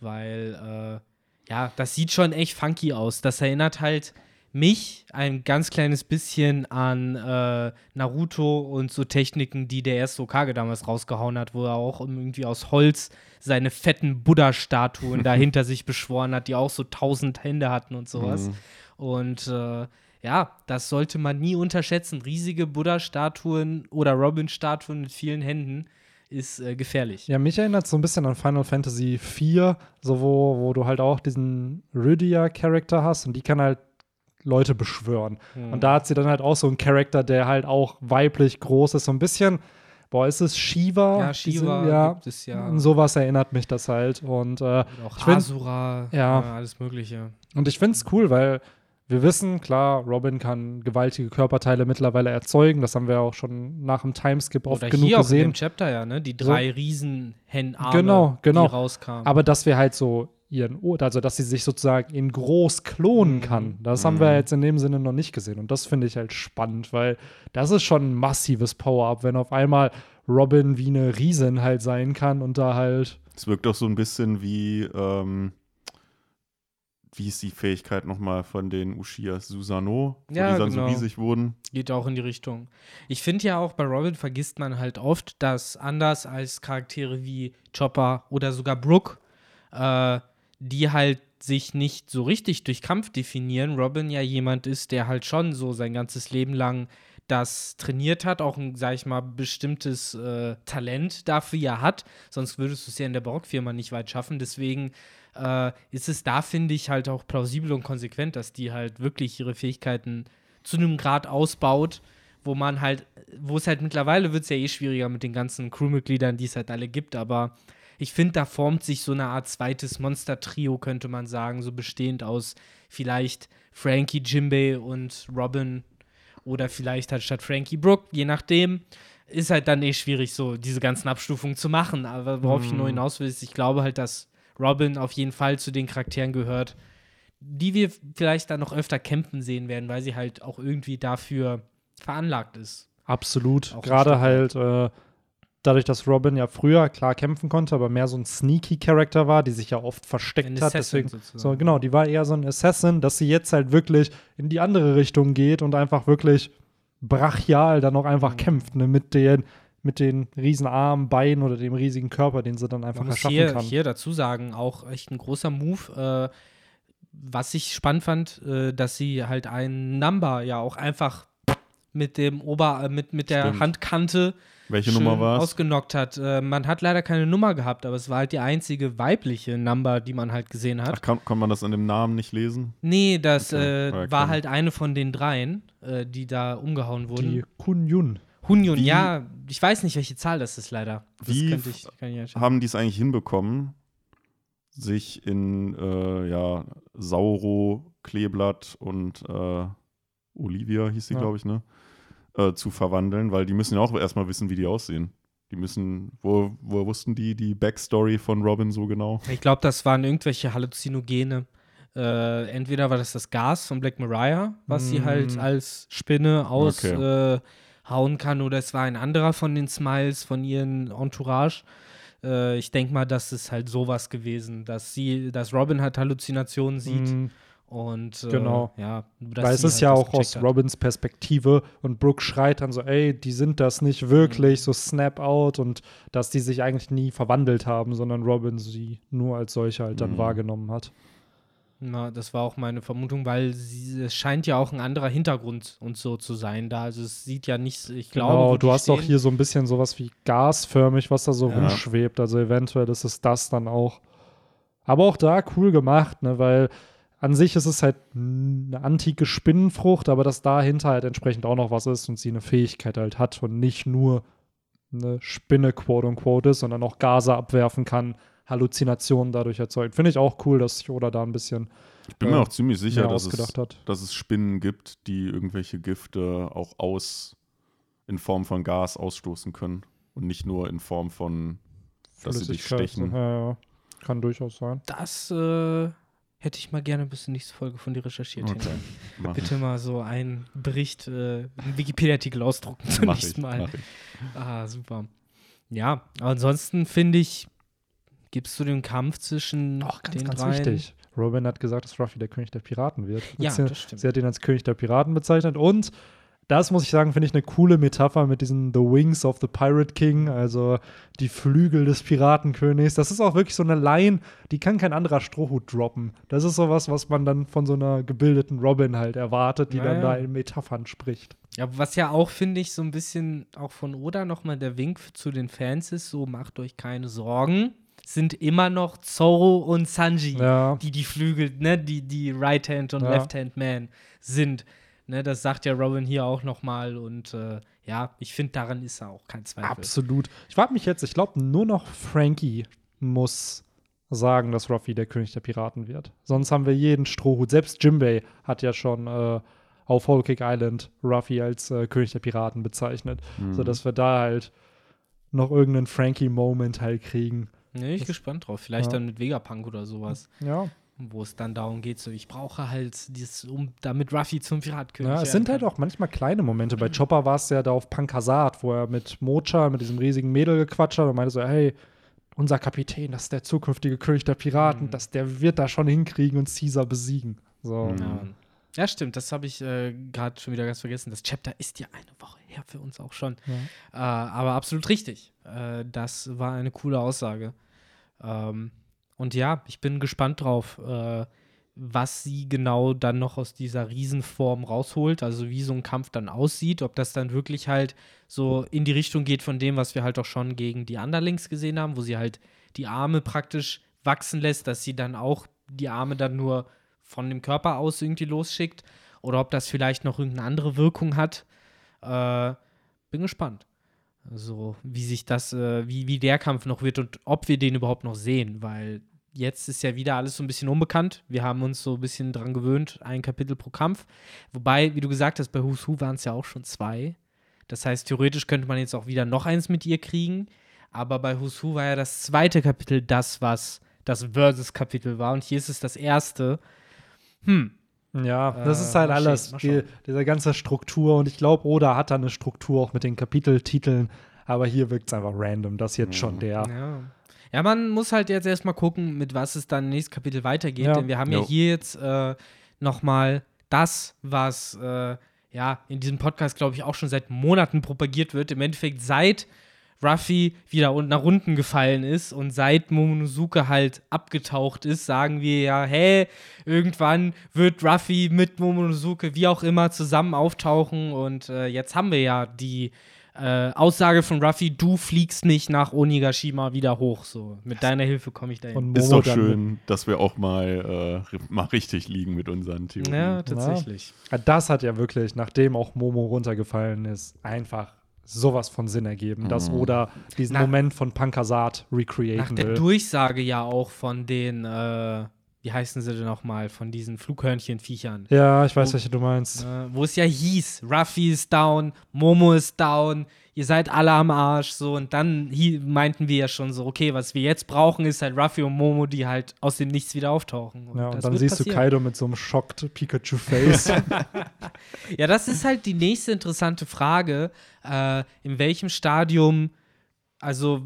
weil, äh, ja, das sieht schon echt funky aus. Das erinnert halt mich ein ganz kleines bisschen an äh, Naruto und so Techniken, die der erste Okage damals rausgehauen hat, wo er auch irgendwie aus Holz seine fetten Buddha-Statuen da [LAUGHS] hinter sich beschworen hat, die auch so tausend Hände hatten und sowas. Mhm. Und äh, ja, das sollte man nie unterschätzen. Riesige Buddha-Statuen oder Robin-Statuen mit vielen Händen ist äh, gefährlich. Ja, mich erinnert so ein bisschen an Final Fantasy IV, so wo, wo du halt auch diesen Rydia-Charakter hast und die kann halt Leute beschwören. Hm. Und da hat sie dann halt auch so einen Charakter, der halt auch weiblich groß ist, so ein bisschen, boah, ist es Shiva? Ja, Diese- Shiva ja, gibt es ja. sowas erinnert mich das halt. Und, äh, auch ich find- Asura, Ja. alles Mögliche. und ich finde es cool, weil wir wissen, klar, Robin kann gewaltige Körperteile mittlerweile erzeugen. Das haben wir auch schon nach dem Timeskip oft Oder genug hier auch in gesehen. dem Chapter ja, ne? Die drei riesen Hennarme, Genau, genau. die rauskamen. Aber dass wir halt so ihren, O- also dass sie sich sozusagen in groß klonen Mhm. kann, das haben wir jetzt in dem Sinne noch nicht gesehen. Und das finde ich halt spannend, weil das ist schon ein massives Power-Up, wenn auf einmal Robin wie eine Riesin halt sein kann und da halt. Es wirkt doch so ein bisschen wie, ähm, wie ist die Fähigkeit nochmal von den Ushias? Susano, wo Ja, die dann genau. so riesig wurden. Geht auch in die Richtung. Ich finde ja auch bei Robin vergisst man halt oft, dass anders als Charaktere wie Chopper oder sogar Brooke, äh, die halt sich nicht so richtig durch Kampf definieren, Robin ja jemand ist, der halt schon so sein ganzes Leben lang das trainiert hat, auch ein, sag ich mal, bestimmtes äh, Talent dafür ja hat. Sonst würdest du es ja in der Barockfirma nicht weit schaffen. Deswegen äh, ist es da, finde ich, halt auch plausibel und konsequent, dass die halt wirklich ihre Fähigkeiten zu einem Grad ausbaut, wo man halt, wo es halt mittlerweile wird es ja eh schwieriger mit den ganzen Crewmitgliedern, die es halt alle gibt, aber ich finde, da formt sich so eine Art zweites Monster-Trio, könnte man sagen, so bestehend aus vielleicht Frankie, Jimbei und Robin oder vielleicht halt statt Frankie Brooke, je nachdem. Ist halt dann eh schwierig, so diese ganzen Abstufungen zu machen. Aber worauf ich nur hinaus will, ist, ich glaube halt, dass Robin auf jeden Fall zu den Charakteren gehört, die wir vielleicht dann noch öfter kämpfen sehen werden, weil sie halt auch irgendwie dafür veranlagt ist. Absolut. Auch Gerade halt äh, dadurch, dass Robin ja früher klar kämpfen konnte, aber mehr so ein sneaky Charakter war, die sich ja oft versteckt Ein hat. Assassin Deswegen, sozusagen. so genau, die war eher so ein Assassin, dass sie jetzt halt wirklich in die andere Richtung geht und einfach wirklich brachial dann auch einfach Mhm. kämpft, ne, mit den mit den riesen Armen, Beinen oder dem riesigen Körper, den sie dann einfach Man muss erschaffen hier, kann. hier dazu sagen, auch echt ein großer Move. Äh, was ich spannend fand, äh, dass sie halt einen Number ja auch einfach mit dem Ober, äh, mit, mit der Stimmt. Handkante Welche schön Nummer war es? ausgenockt hat. Äh, man hat leider keine Nummer gehabt, aber es war halt die einzige weibliche Number, die man halt gesehen hat. Ach, kann, kann man das an dem Namen nicht lesen? nee, das Okay, äh, war halt eine von den dreien, äh, die da umgehauen wurden. die Kun Yun. Hunyun, Wie- ja, ich weiß nicht, welche Zahl das ist leider. Das Wie könnte ich, kann ich. Haben die es eigentlich hinbekommen, sich in äh, ja, Sauro, Kleeblatt und äh, Olivia, hieß sie, Ja. glaube ich, ne? Äh, zu verwandeln, weil die müssen ja auch erstmal wissen, wie die aussehen. Die müssen, wo, wo wussten die die Backstory von Robin so genau? Ich glaube, das waren irgendwelche Halluzinogene. Äh, entweder war das das Gas von Black Mariah, was sie Mm. halt als Spinne aushauen äh, hauen kann, oder es war ein anderer von den Smiles, von ihren Entourage. Äh, ich denke mal, das ist halt sowas gewesen, dass sie, dass Robin halt Halluzinationen sieht Mm, und äh, Genau. ja, dass Weil es ist halt ja auch aus hat. Robins Perspektive und Brooke schreit dann so, ey, die sind das nicht wirklich, Mhm. so Snap out und dass die sich eigentlich nie verwandelt haben, sondern Robin sie nur als solche halt dann Mhm. wahrgenommen hat. Na, das war auch meine Vermutung, weil sie, es scheint ja auch ein anderer Hintergrund und so zu sein da. Also es sieht ja nicht, ich glaube, genau, du hast auch stehen- hier so ein bisschen sowas wie gasförmig, was da so Ja. rumschwebt. Also eventuell ist es das dann auch. Aber auch da cool gemacht, ne, weil an sich ist es halt eine antike Spinnenfrucht, aber dass dahinter halt entsprechend auch noch was ist und sie eine Fähigkeit halt hat und nicht nur eine Spinne, quote unquote, ist, sondern auch Gase abwerfen kann, Halluzinationen dadurch erzeugt. Finde ich auch cool, dass Yoda da ein bisschen Ich bin äh, mir auch ziemlich sicher, dass es, dass es Spinnen gibt, die irgendwelche Gifte auch aus in Form von Gas ausstoßen können und nicht nur in Form von dass sie dich stechen. Ja, ja. Kann durchaus sein. Das äh, hätte ich mal gerne bis zur nächsten Folge von dir recherchiert. Okay. Mach ich. Bitte mal so einen Bericht, äh, einen Wikipedia-Artikel ausdrucken zum Mach nächsten Mal. ich. Ah, super. Ja, aber ansonsten finde ich, gibst du den Kampf zwischen Auch ganz, den ganz dreien? wichtig. Robin hat gesagt, dass Ruffy der König der Piraten wird. Ja, sie, das stimmt. sie hat ihn als König der Piraten bezeichnet und das muss ich sagen, finde ich eine coole Metapher mit diesen The Wings of the Pirate King, also die Flügel des Piratenkönigs. Das ist auch wirklich so eine Line, die kann kein anderer Strohhut droppen. Das ist sowas, was man dann von so einer gebildeten Robin halt erwartet, die Ja, dann da in Metaphern spricht. Ja, was ja auch, finde ich, so ein bisschen auch von Oda nochmal der Wink zu den Fans ist, so macht euch keine Sorgen. sind immer noch Zoro und Sanji, Ja. die die Flügel, ne, die die Right Hand und Ja. Left Hand Man sind. Ne, das sagt ja Robin hier auch noch mal und äh, ja, ich finde daran ist er auch kein Zweifel. Absolut. Ich frage mich jetzt, ich glaube, nur noch Frankie muss sagen, dass Ruffy der König der Piraten wird. Sonst haben wir jeden Strohhut. Selbst Jimbei hat ja schon äh, auf Whole Cake Island Ruffy als äh, König der Piraten bezeichnet. Mhm. Sodass wir da halt noch irgendeinen Frankie-Moment halt kriegen. Ne, ich Das- gespannt drauf. Vielleicht Ja. dann mit Vegapunk oder sowas, Ja. Wo es dann darum geht, so ich brauche halt dieses, um damit Ruffy zum Piratkönig Ja, es sind halt auch manchmal kleine Momente. Bei Chopper war es ja da auf Pankasat, wo er mit Mocha, mit diesem riesigen Mädel gequatscht hat und meinte so, hey, unser Kapitän, das ist der zukünftige König der Piraten, Mhm. das, der wird da schon hinkriegen und Caesar besiegen. So. Mhm. Ja, ja stimmt, das habe ich äh, gerade schon wieder ganz vergessen. Das Chapter ist ja eine Woche her für uns auch schon. Äh, aber absolut richtig. Äh, das war eine coole Aussage. Ähm, und ja, ich bin gespannt drauf, äh, was sie genau dann noch aus dieser Riesenform rausholt, also wie so ein Kampf dann aussieht, ob das dann wirklich halt so in die Richtung geht von dem, was wir halt auch schon gegen die Underlings gesehen haben, wo sie halt die Arme praktisch wachsen lässt, dass sie dann auch die Arme dann nur von dem Körper aus irgendwie losschickt oder ob das vielleicht noch irgendeine andere Wirkung hat. Äh, bin gespannt. So, wie sich das, äh, wie, wie der Kampf noch wird und ob wir den überhaupt noch sehen, weil jetzt ist ja wieder alles so ein bisschen unbekannt. Wir haben uns so ein bisschen dran gewöhnt, ein Kapitel pro Kampf. Wobei, wie du gesagt hast, bei Who's Who waren es ja auch schon zwei. Das heißt, theoretisch könnte man jetzt auch wieder noch eins mit ihr kriegen. Aber bei Who's Who war ja das zweite Kapitel das, was das Versus-Kapitel war. Und hier ist es das erste. Hm, Ja, das Äh, ist halt mal alles, die, diese ganze Struktur. Und ich glaube, Oda hat da eine Struktur auch mit den Kapiteltiteln. Aber hier wirkt es einfach random. Das jetzt schon der. Ja. Ja, man muss halt jetzt erstmal gucken, mit was es dann im nächsten Kapitel weitergeht. Ja. Denn wir haben ja Jo. hier jetzt äh, nochmal das, was äh, ja in diesem Podcast, glaube ich, auch schon seit Monaten propagiert wird. Im Endeffekt seit Ruffy wieder nach unten gefallen ist und seit Momonosuke halt abgetaucht ist, sagen wir ja, hey, irgendwann wird Ruffy mit Momonosuke wie auch immer zusammen auftauchen und äh, jetzt haben wir ja die äh, Aussage von Ruffy, du fliegst nicht nach Onigashima wieder hoch. So, mit deiner Hilfe komme ich dahin. Und Ist doch mit- schön, dass wir auch mal, äh, mal richtig liegen mit unseren Theorien. Ja, tatsächlich. Ja, Das hat ja wirklich, nachdem auch Momo runtergefallen ist, einfach sowas von Sinn ergeben, dass Mhm. Oda diesen Na- Moment von Pankasat Nach recreaten der will. Durchsage ja auch von den, äh, wie heißen sie denn nochmal, von diesen Flughörnchenviechern. Ja, ich weiß, Wo- welche du meinst. Äh, wo es ja hieß, Ruffy ist down, Momo ist down, ihr seid alle am Arsch, so und dann meinten wir ja schon so, okay, was wir jetzt brauchen, ist halt Ruffy und Momo, die halt aus dem Nichts wieder auftauchen. Ja, und dann siehst du passieren. Kaido mit so einem schocked Pikachu-Face. [LAUGHS] [LAUGHS] Ja, das ist halt die nächste interessante Frage. Äh, in welchem Stadium, also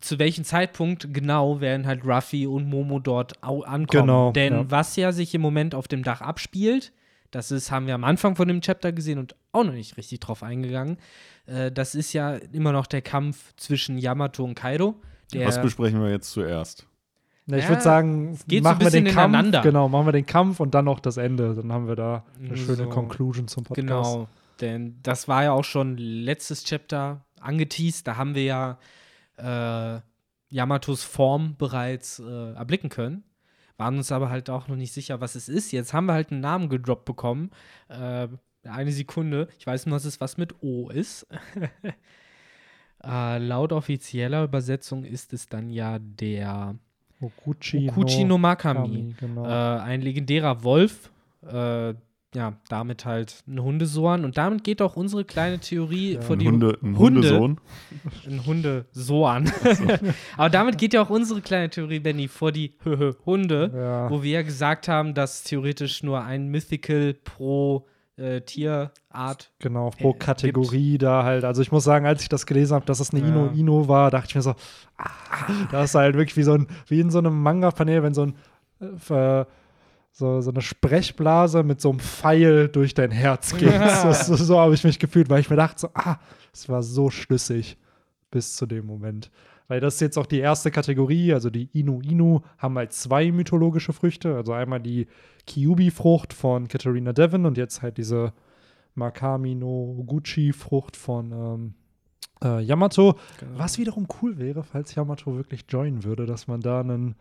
zu welchem Zeitpunkt genau werden halt Ruffy und Momo dort au ankommen? Genau, Denn ja. was ja sich im Moment auf dem Dach abspielt, das ist, haben wir am Anfang von dem Chapter gesehen und auch noch nicht richtig drauf eingegangen. Äh, das ist ja immer noch der Kampf zwischen Yamato und Kaido. Der, Was besprechen wir jetzt zuerst? Ja, ich Ja, würde sagen, geht so ein machen wir den Kampf. ineinander. Genau, machen wir den Kampf und dann noch das Ende. Dann haben wir da eine schöne So. Conclusion zum Podcast. Genau, denn das war ja auch schon letztes Chapter angeteased. Da haben wir ja äh, Yamatos Form bereits äh, erblicken können. Waren uns aber halt auch noch nicht sicher, was es ist. Jetzt haben wir halt einen Namen gedroppt bekommen. Äh, eine Sekunde. Ich weiß nur, dass es was mit O ist. [LAUGHS] äh, laut offizieller Übersetzung ist es dann ja der Okuchi, Okuchi no Makami. Kami, genau. Äh, ein legendärer Wolf. Äh, ja, damit halt ein Hundesohn. Und damit geht auch unsere kleine Theorie Ja, vor Ein, die Hunde, ein Hunde. Hundesohn? Ein Hundesohn. [LAUGHS] Aber damit geht ja auch unsere kleine Theorie, Benny, vor die [LAUGHS] Hunde, ja. wo wir ja gesagt haben, dass theoretisch nur ein Mythical pro äh, Tierart. Genau, pro äh, Kategorie da halt. Also ich muss sagen, als ich das gelesen habe, dass es eine Ja. Ino Ino war, dachte ich mir so, ah, das ist halt wirklich wie so ein, wie in so einem Manga-Panel, wenn so ein äh, so, so eine Sprechblase mit so einem Pfeil durch dein Herz geht. [LAUGHS] Ja. so so, habe ich mich gefühlt, weil ich mir dachte, so, ah, es war so schlüssig bis zu dem Moment. Weil das ist jetzt auch die erste Kategorie, also die Inu Inu haben halt zwei mythologische Früchte. Also einmal die Kyubi-Frucht von Katharina Devon und jetzt halt diese Makami no Gucci-Frucht von, ähm, äh, Yamato. Genau. Was wiederum cool wäre, falls Yamato wirklich joinen würde, dass man da einen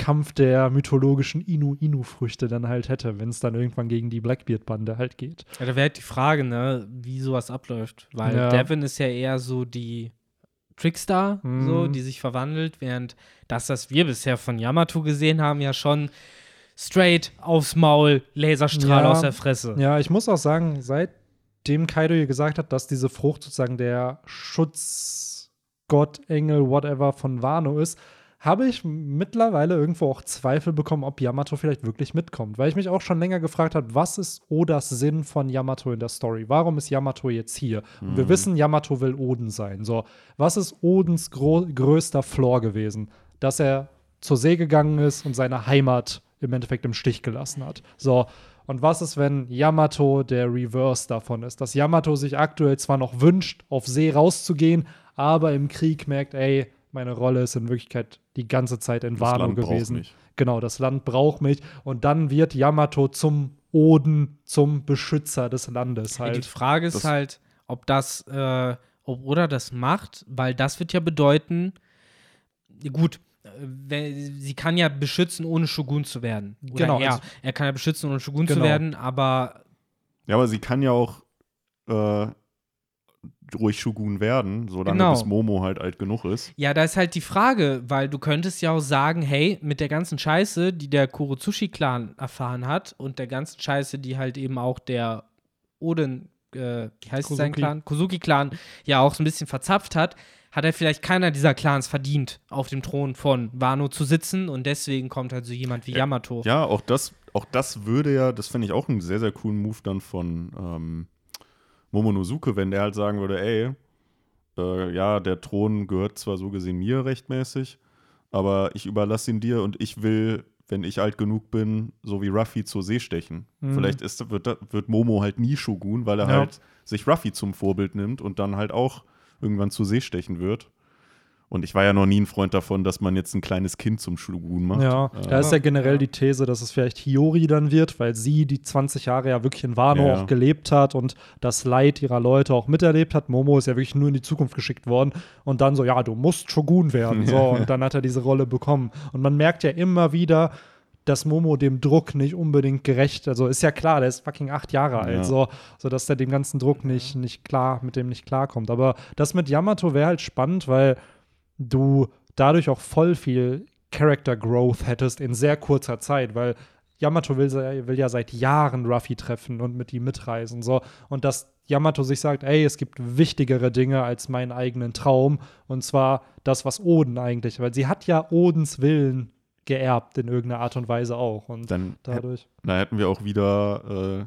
Kampf der mythologischen Inu-Inu-Früchte dann halt hätte, wenn es dann irgendwann gegen die Blackbeard-Bande halt geht. Ja, da wäre halt die Frage, ne, wie sowas abläuft. Weil Ja. Devin ist ja eher so die Trickstar, Mhm. so, die sich verwandelt, während das, was wir bisher von Yamato gesehen haben, ja schon straight aufs Maul, Laserstrahl Ja. aus der Fresse. Ja, ich muss auch sagen, seitdem Kaido hier gesagt hat, dass diese Frucht sozusagen der Schutzgott, Engel, whatever von Wano ist, habe ich mittlerweile irgendwo auch Zweifel bekommen, ob Yamato vielleicht wirklich mitkommt. Weil ich mich auch schon länger gefragt habe, was ist Odas Sinn von Yamato in der Story? Warum ist Yamato jetzt hier? Und wir wissen, Yamato will Oden sein. So, was ist Odens größter Flaw gewesen? Dass er zur See gegangen ist und seine Heimat im Endeffekt im Stich gelassen hat. So, und was ist, wenn Yamato der Reverse davon ist? Dass Yamato sich aktuell zwar noch wünscht, auf See rauszugehen, aber im Krieg merkt, ey, meine Rolle ist in Wirklichkeit die ganze Zeit in Das Wano Land braucht gewesen. mich. Genau, das Land braucht mich. Und dann wird Yamato zum Oden, zum Beschützer des Landes Ja, die halt. Frage ist Das- halt, ob das, äh, ob Oda das macht, weil das wird ja bedeuten, gut, äh, sie kann ja beschützen, ohne Shogun zu werden. Oder Genau, Er, also- er kann ja beschützen, ohne Shogun zu Genau. werden, aber Ja, aber sie kann ja auch äh, ruhig Shogun werden, solange Genau. bis Momo halt alt genug ist. Ja, da ist halt die Frage, weil du könntest ja auch sagen, hey, mit der ganzen Scheiße, die der Kurozushi-Clan erfahren hat und der ganzen Scheiße, die halt eben auch der Oden, äh, wie heißt sein Kozuki. Clan? Kozuki-Clan ja auch so ein bisschen verzapft hat, hat er vielleicht keiner dieser Clans verdient, auf dem Thron von Wano zu sitzen und deswegen kommt halt so jemand wie Yamato. Ja, auch das, auch das würde ja, das fände ich auch einen sehr, sehr coolen Move dann von ähm, Momonosuke, wenn der halt sagen würde, ey, äh, ja, der Thron gehört zwar so gesehen mir rechtmäßig, aber ich überlasse ihn dir und ich will, wenn ich alt genug bin, so wie Ruffy zur See stechen. Mhm. Vielleicht ist, wird, wird Momo halt nie Shogun, weil er Ja. halt sich Ruffy zum Vorbild nimmt und dann halt auch irgendwann zur See stechen wird. Und ich war ja noch nie ein Freund davon, dass man jetzt ein kleines Kind zum Shogun macht. Ja, Äh, da ist ja generell ja. die These, dass es vielleicht Hiyori dann wird, weil sie die 20 Jahre ja wirklich in Wano Ja. auch gelebt hat und das Leid ihrer Leute auch miterlebt hat. Momo ist ja wirklich nur in die Zukunft geschickt worden und dann so, ja, du musst Shogun werden. So, [LAUGHS] und dann hat er diese Rolle bekommen. Und man merkt ja immer wieder, dass Momo dem Druck nicht unbedingt gerecht, also ist ja klar, der ist fucking acht Jahre alt, Ja. so, so dass der dem ganzen Druck nicht, nicht klar, mit dem nicht klarkommt. Aber das mit Yamato wäre halt spannend, weil du dadurch auch voll viel Character Growth hättest in sehr kurzer Zeit, weil Yamato will, will ja seit Jahren Ruffy treffen und mit ihm mitreisen. So. Und dass Yamato sich sagt, ey, es gibt wichtigere Dinge als meinen eigenen Traum. Und zwar das, was Oden eigentlich, weil sie hat ja Odens Willen geerbt in irgendeiner Art und Weise auch. Und Dann dadurch. Da hätten wir auch wieder äh,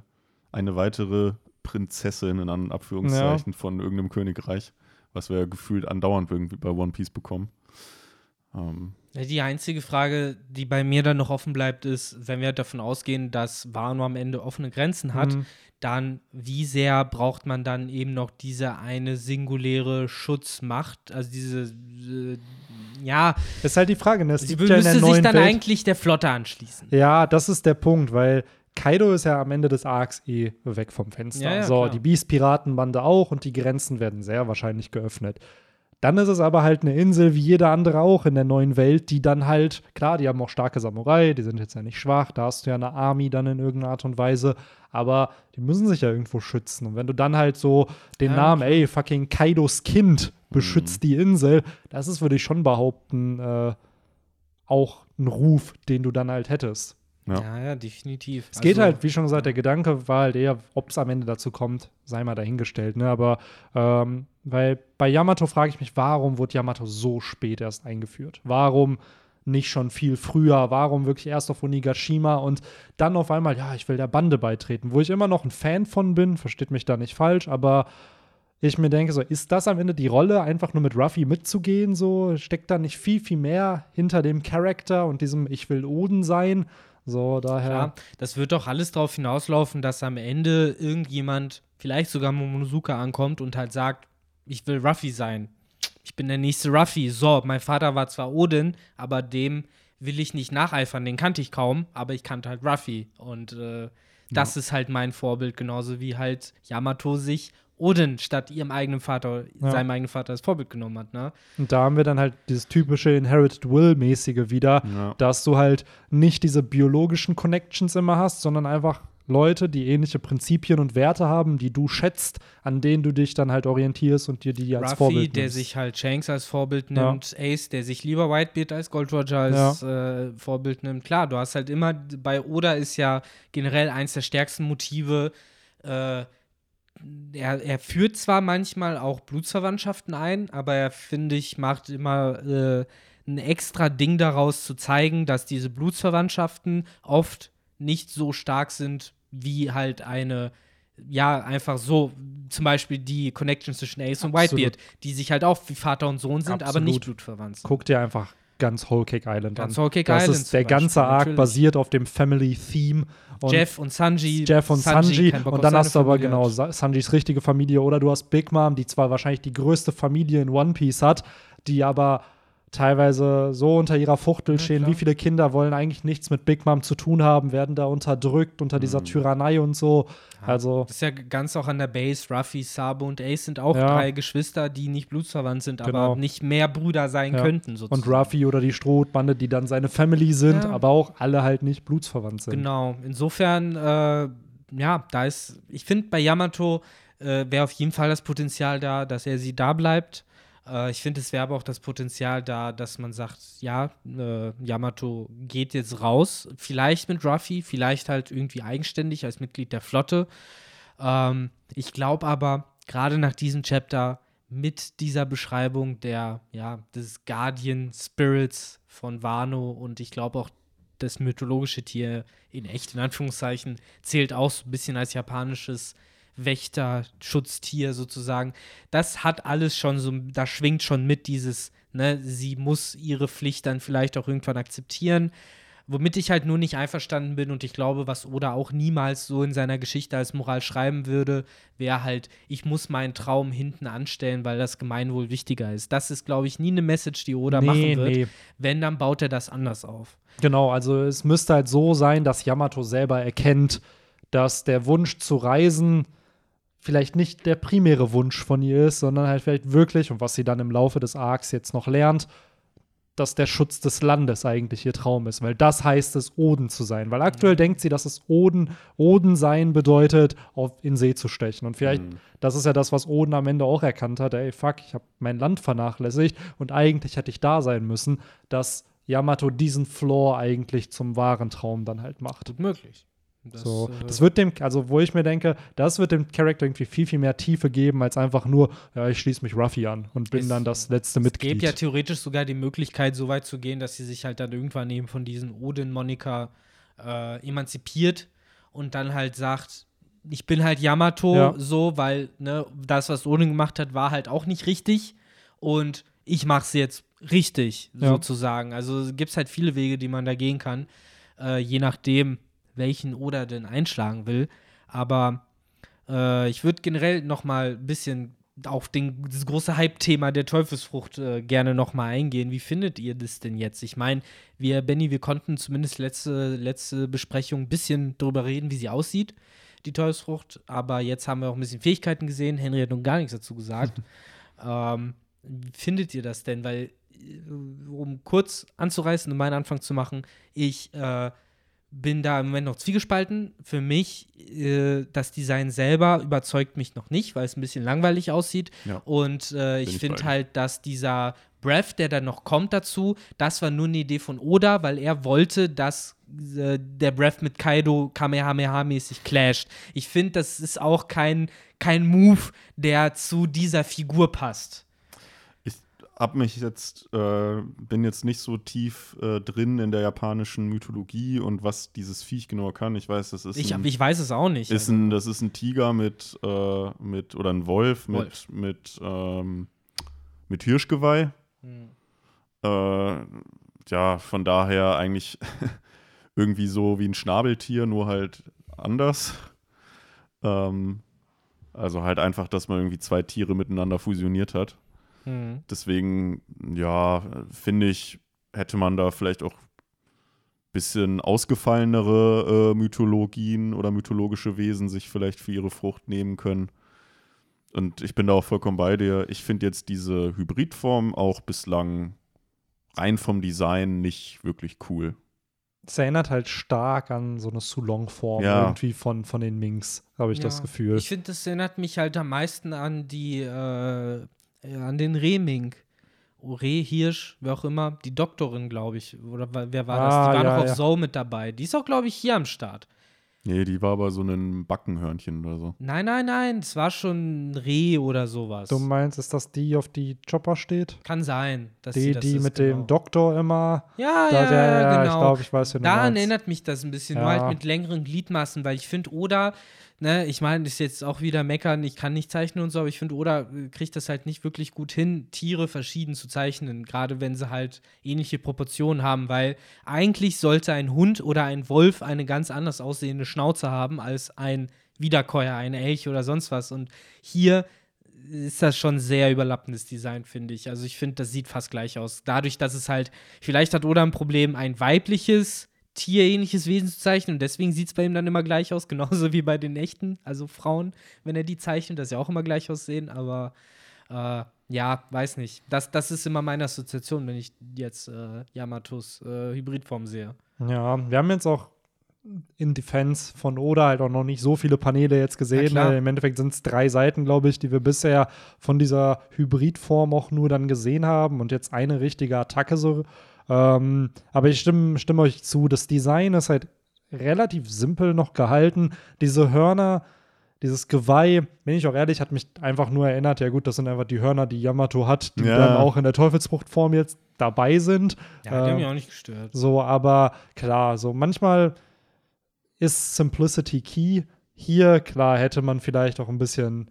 eine weitere Prinzessin in An- Abführungszeichen von irgendeinem Königreich, was wir ja gefühlt andauernd irgendwie bei One Piece bekommen. Ähm, Die einzige Frage, die bei mir dann noch offen bleibt, ist, wenn wir davon ausgehen, dass Wano am Ende offene Grenzen hat, Mhm. dann wie sehr braucht man dann eben noch diese eine singuläre Schutzmacht, also diese, äh, ja, Ist halt die Frage, ne? Es sie gibt ja müsste sich dann Welt eigentlich der Flotte anschließen. Ja, das ist der Punkt, weil Kaido ist ja am Ende des Arcs eh weg vom Fenster. Ja, ja, so, klar. die Beast-Piratenbande auch und die Grenzen werden sehr wahrscheinlich geöffnet. Dann ist es aber halt eine Insel wie jede andere auch in der neuen Welt, die dann halt, klar, die haben auch starke Samurai, die sind jetzt ja nicht schwach, da hast du ja eine Army dann in irgendeiner Art und Weise, aber die müssen sich ja irgendwo schützen. Und wenn du dann halt so den Ja, Namen, ey, fucking Kaidos Kind beschützt die Insel, das ist, würde ich schon behaupten, äh, auch ein Ruf, den du dann halt hättest. Ja. Ja, ja, definitiv. Es geht Also, halt, wie schon gesagt, der Gedanke war halt eher, ob es am Ende dazu kommt, sei mal dahingestellt, ne? Aber ähm, weil bei Yamato frage ich mich, warum wurde Yamato so spät erst eingeführt? Warum nicht schon viel früher? Warum wirklich erst auf Onigashima und dann auf einmal, ja, ich will der Bande beitreten, wo ich immer noch ein Fan von bin, versteht mich da nicht falsch, aber ich mir denke, so, ist das am Ende die Rolle, einfach nur mit Ruffy mitzugehen? So, steckt da nicht viel, viel mehr hinter dem Charakter und diesem Ich will Oden sein? So, daher. Klar, das wird doch alles darauf hinauslaufen, dass am Ende irgendjemand, vielleicht sogar Momonosuke, ankommt und halt sagt, ich will Ruffy sein. Ich bin der nächste Ruffy. So, mein Vater war zwar Odin, aber dem will ich nicht nacheifern. Den kannte ich kaum, aber ich kannte halt Ruffy. Und äh, das ist halt mein Vorbild, genauso wie halt Yamato sich Odin statt ihrem eigenen Vater, Ja. seinem eigenen Vater als Vorbild genommen hat, ne? Und da haben wir dann halt dieses typische Inherited Will-mäßige wieder, Ja. dass du halt nicht diese biologischen Connections immer hast, sondern einfach Leute, die ähnliche Prinzipien und Werte haben, die du schätzt, an denen du dich dann halt orientierst und dir die als Ruffy, Vorbild der nimmst. sich halt Shanks als Vorbild Ja. nimmt, Ace, der sich lieber Whitebeard als Gold Roger als äh, Vorbild nimmt. Klar, du hast halt immer, bei Oda ist ja generell eins der stärksten Motive, äh, er, er führt zwar manchmal auch Blutsverwandtschaften ein, aber er, finde ich, macht immer äh, ein extra Ding daraus zu zeigen, dass diese Blutsverwandtschaften oft nicht so stark sind, wie halt eine, ja, einfach so, zum Beispiel die Connection zwischen Ace und Absolut. Whitebeard, die sich halt auch wie Vater und Sohn sind, aber Absolut. nicht blutverwandt sind. Guck dir einfach ganz Whole Cake Island Ganz an. Whole Cake das Island ist der zum Beispiel, ganze Arc natürlich. basiert auf dem Family Theme. Und Jeff und Sanji. Jeff und Sanji, Bock und dann hast du aber Familie genau hat. Sanjis richtige Familie oder du hast Big Mom, die zwar wahrscheinlich die größte Familie in One Piece hat, die aber teilweise so unter ihrer Fuchtel stehen. klar. Wie viele Kinder wollen eigentlich nichts mit Big Mom zu tun haben, werden da unterdrückt unter dieser Mhm. Tyrannei und so. Also Das ist ja ganz auch an der Base. Ruffy, Sabo und Ace sind auch Ja. drei Geschwister, die nicht blutsverwandt sind, Genau. aber nicht mehr Brüder sein Ja. könnten, und sozusagen. Ruffy oder die Strohbande, die dann seine Family sind, Ja. aber auch alle halt nicht blutsverwandt sind. Genau. Insofern, äh, ja, da ist, ich finde, bei Yamato äh, wäre auf jeden Fall das Potenzial da, dass er sie da bleibt. Äh, ich finde, es wäre aber auch das Potenzial da, dass man sagt, ja, äh, Yamato geht jetzt raus, vielleicht mit Ruffy, vielleicht halt irgendwie eigenständig als Mitglied der Flotte. Ähm, ich glaube aber, gerade nach diesem Chapter mit dieser Beschreibung der, ja, des Guardian Spirits von Wano und ich glaube auch das mythologische Tier in echt, in Anführungszeichen, zählt auch so ein bisschen als japanisches Wächter-Schutztier sozusagen. Das hat alles schon so, da schwingt schon mit dieses, ne, sie muss ihre Pflicht dann vielleicht auch irgendwann akzeptieren. Womit ich halt nur nicht einverstanden bin und ich glaube, was Oda auch niemals so in seiner Geschichte als Moral schreiben würde, wäre halt, ich muss meinen Traum hinten anstellen, weil das Gemeinwohl wichtiger ist. Das ist, glaube ich, nie eine Message, die Oda Nee, machen wird. nee. Wenn, dann baut er das anders auf. Genau, also es müsste halt so sein, dass Yamato selber erkennt, dass der Wunsch zu reisen vielleicht nicht der primäre Wunsch von ihr ist, sondern halt vielleicht wirklich, und was sie dann im Laufe des Arcs jetzt noch lernt, dass der Schutz des Landes eigentlich ihr Traum ist, weil das heißt es, Oden zu sein. Weil aktuell denkt sie, dass es Oden, Oden sein bedeutet, auf in See zu stechen. Und vielleicht, Mhm. das ist ja das, was Oden am Ende auch erkannt hat, ey, fuck, ich habe mein Land vernachlässigt und eigentlich hätte ich da sein müssen, dass Yamato diesen Floor eigentlich zum wahren Traum dann halt macht. Gut möglich. Das, so, äh, das wird dem, also wo ich mir denke, das wird dem Charakter irgendwie viel, viel mehr Tiefe geben, als einfach nur, ja, ich schließe mich Ruffy an und bin Es- dann das letzte Es Mitglied. gäbe ja theoretisch sogar die Möglichkeit, so weit zu gehen, dass sie sich halt dann irgendwann eben von diesen Odin-Monika äh, emanzipiert und dann halt sagt, ich bin halt Yamato Ja. so, weil ne, das, was Odin gemacht hat, war halt auch nicht richtig und ich mach's jetzt richtig, Ja. sozusagen. Also gibt es halt viele Wege, die man da gehen kann, äh, je nachdem, welchen Oda denn einschlagen will. Aber äh, ich würde generell noch mal ein bisschen auf den, das große Hype-Thema der Teufelsfrucht äh, gerne noch mal eingehen. Wie findet ihr das denn jetzt? Ich meine, wir, Benny, wir konnten zumindest letzte, letzte Besprechung ein bisschen darüber reden, wie sie aussieht, die Teufelsfrucht. Aber jetzt haben wir auch ein bisschen Fähigkeiten gesehen. Henry hat nun gar nichts dazu gesagt. [LAUGHS] ähm, wie findet ihr das denn? Weil, äh, um kurz anzureißen und meinen Anfang zu machen, ich äh, bin da im Moment noch zwiegespalten. Für mich, äh, das Design selber überzeugt mich noch nicht, weil es ein bisschen langweilig aussieht. Ja. Und äh, ich ich finde halt, dass dieser Breath, der dann noch kommt dazu, das war nur eine Idee von Oda, weil er wollte, dass äh, der Breath mit Kaido Kamehameha-mäßig clasht. Ich finde, das ist auch kein, kein Move, der zu dieser Figur passt. Ich hab mich jetzt, äh, bin jetzt nicht so tief äh, drin in der japanischen Mythologie und was dieses Viech genau kann. Ich weiß, das ist Ich, ein, ich weiß es auch nicht. ist also. ein, das ist ein Tiger mit, äh, mit oder ein Wolf, Wolf. mit, mit, ähm, mit Hirschgeweih. Hm. Äh, ja, von daher eigentlich [LAUGHS] irgendwie so wie ein Schnabeltier, nur halt anders. Ähm, also halt einfach, dass man irgendwie zwei Tiere miteinander fusioniert hat. Hm. Deswegen, ja, finde ich, hätte man da vielleicht auch ein bisschen ausgefallenere äh, Mythologien oder mythologische Wesen sich vielleicht für ihre Frucht nehmen können. Und ich bin da auch vollkommen bei dir. Ich finde jetzt diese Hybridform auch bislang rein vom Design nicht wirklich cool. Es erinnert halt stark an so eine Sulong-Form Ja. irgendwie von, von den Minks, habe ich das Ja. Gefühl. Ich finde, das erinnert mich halt am meisten an die, äh, an den Reming. Rehhirsch, wer auch immer, die Doktorin, glaube ich. Oder wer war das? Ah, Die war ja, noch auf ja. Zoe mit dabei. Die ist auch, glaube ich, hier am Start. Nee, die war aber so ein Backenhörnchen oder so. Nein, nein, nein, es war schon ein Reh oder sowas. du meinst, ist das die, auf die Chopper steht? Kann sein, dass sie Die, das die ist, mit genau. dem Doktor immer. Ja, Da, ja, ja, ja, genau. ich glaube, ich weiß, du Daran erinnert mich das ein bisschen, nur Ja. halt mit längeren Gliedmaßen, weil ich finde, Oda, ne, ich meine, das ist jetzt auch wieder meckern, ich kann nicht zeichnen und so, aber ich finde, Oda äh, kriegt das halt nicht wirklich gut hin, Tiere verschieden zu zeichnen, gerade wenn sie halt ähnliche Proportionen haben, weil eigentlich sollte ein Hund oder ein Wolf eine ganz anders aussehende Schnauze haben als ein Wiederkäuer, ein Elch oder sonst was. Und hier ist das schon sehr überlappendes Design, finde ich. Also ich finde, das sieht fast gleich aus. Dadurch, dass es halt, vielleicht hat Oda ein Problem, ein weibliches, tierähnliches Wesen zu zeichnen und deswegen sieht es bei ihm dann immer gleich aus, [LAUGHS] genauso wie bei den echten, also Frauen, wenn er die zeichnet, dass sie auch immer gleich aussehen, aber äh, ja, weiß nicht. Das, das ist immer meine Assoziation, wenn ich jetzt äh, Yamatos äh, Hybridform sehe. Ja, wir haben jetzt auch in Defense von Oda halt auch noch nicht so viele Paneele jetzt gesehen. klar. Ne? Im Endeffekt sind es drei Seiten, glaube ich, die wir bisher von dieser Hybridform auch nur dann gesehen haben und jetzt eine richtige Attacke so. Ähm, aber ich stimme, stimme euch zu, das Design ist halt relativ simpel noch gehalten. Diese Hörner, dieses Geweih, bin ich auch ehrlich, hat mich einfach nur erinnert, ja gut, das sind einfach die Hörner, die Yamato hat, die Ja. dann auch in der Teufelsfruchtform jetzt dabei sind. Ja, die haben Ähm, mich auch nicht gestört. so, aber klar, so manchmal ist Simplicity Key. Hier, klar, hätte man vielleicht auch ein bisschen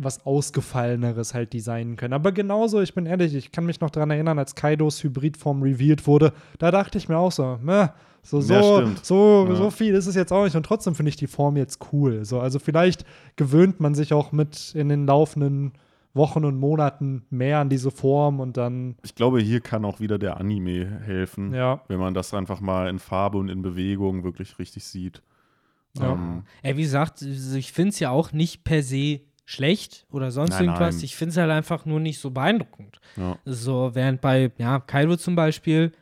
was Ausgefalleneres halt designen können. Aber genauso, ich bin ehrlich, ich kann mich noch daran erinnern, als Kaidos Hybridform revealed wurde, da dachte ich mir auch so, meh, so, so, Ja, so, Ja. so viel ist es jetzt auch nicht. Und trotzdem finde ich die Form jetzt cool. So, also vielleicht gewöhnt man sich auch mit in den laufenden Wochen und Monaten mehr an diese Form und dann, Ich glaube, hier kann auch wieder der Anime helfen, ja, wenn man das einfach mal in Farbe und in Bewegung wirklich richtig sieht. Ja. Ähm, Ey, wie gesagt, ich finde es ja auch nicht per se schlecht oder sonst Nein, irgendwas. nein. Ich finde es halt einfach nur nicht so beeindruckend. ja. So, während bei, ja, Kaido zum Beispiel,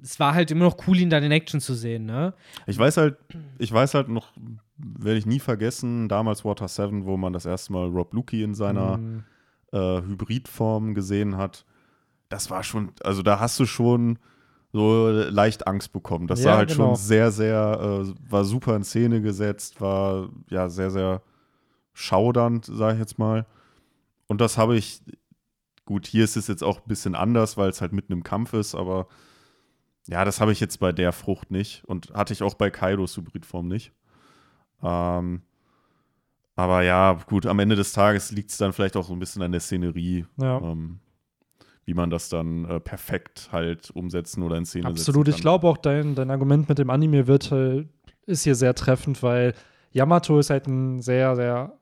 es war halt immer noch cool, ihn dann in Action zu sehen, ne? Ich weiß halt, ich weiß halt noch, werde ich nie vergessen, damals Water 7, wo man das erste Mal Rob Luki in seiner mm, äh, Hybridform gesehen hat. Das war schon, also da hast du schon so leicht Angst bekommen. Das Ja, sah halt genau. schon sehr, sehr, äh, war super in Szene gesetzt, war ja sehr, sehr schaudernd, sage ich jetzt mal. Und das habe ich, gut, hier ist es jetzt auch ein bisschen anders, weil es halt mitten im Kampf ist, aber ja, das habe ich jetzt bei der Frucht nicht und hatte ich auch bei Kaidos Hybridform nicht. Ähm, aber ja, gut, am Ende des Tages liegt es dann vielleicht auch so ein bisschen an der Szenerie, ja. ähm, wie man das dann äh, perfekt halt umsetzen oder in Szene Absolut. Ich glaube auch, dein, dein Argument mit dem Anime wird, äh, ist hier sehr treffend, weil Yamato ist halt ein sehr, sehr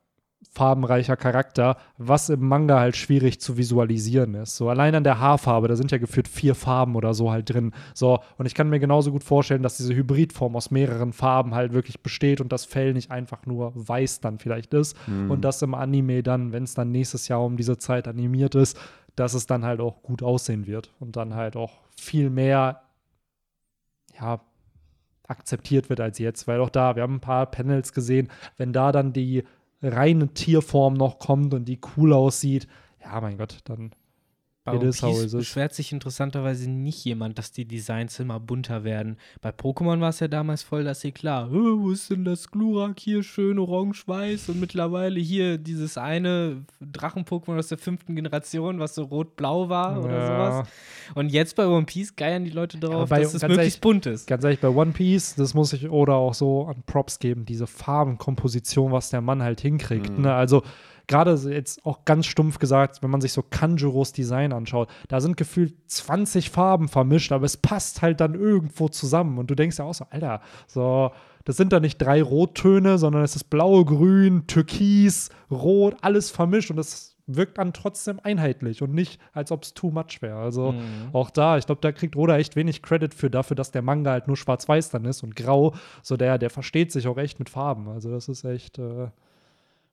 farbenreicher Charakter, was im Manga halt schwierig zu visualisieren ist. So allein an der Haarfarbe, da sind ja geführt vier Farben oder so halt drin. So, und ich kann mir genauso gut vorstellen, dass diese Hybridform aus mehreren Farben halt wirklich besteht und das Fell nicht einfach nur weiß dann vielleicht ist. Mhm. Und das im Anime dann, wenn es dann nächstes Jahr um diese Zeit animiert ist, dass es dann halt auch gut aussehen wird und dann halt auch viel mehr, ja, akzeptiert wird als jetzt, weil auch da, wir haben ein paar Panels gesehen, wenn da dann die reine Tierform noch kommt und die cool aussieht, ja, mein Gott, dann Bei It One beschwert sich interessanterweise nicht jemand, dass die Designs immer bunter werden. Bei Pokémon war es ja damals voll das Eklat. "Äh, Wo ist denn das Glurak hier schön orange-weiß und mittlerweile hier dieses eine Drachen-Pokémon aus der fünften Generation, was so rot-blau war oder Ja. sowas. Und jetzt bei One Piece geiern die Leute darauf, bei- dass es möglichst ehrlich, bunt ist. Ganz ehrlich, bei One Piece, das muss ich oder auch so an Props geben, diese Farbenkomposition, was der Mann halt hinkriegt. Mhm. Ne? Also gerade jetzt auch ganz stumpf gesagt, wenn man sich so Kanjuros Design anschaut, da sind gefühlt 20 Farben vermischt, aber es passt halt dann irgendwo zusammen. Und du denkst ja auch so, Alter, so, das sind da nicht drei Rottöne, sondern es ist blau, grün, türkis, rot, alles vermischt und das wirkt dann trotzdem einheitlich und nicht, als ob es too much wäre. Also Mhm. auch da, ich glaube, da kriegt Oda echt wenig Credit für dafür, dass der Manga halt nur schwarz-weiß dann ist und grau. So der, der versteht sich auch echt mit Farben. Also das ist echt äh,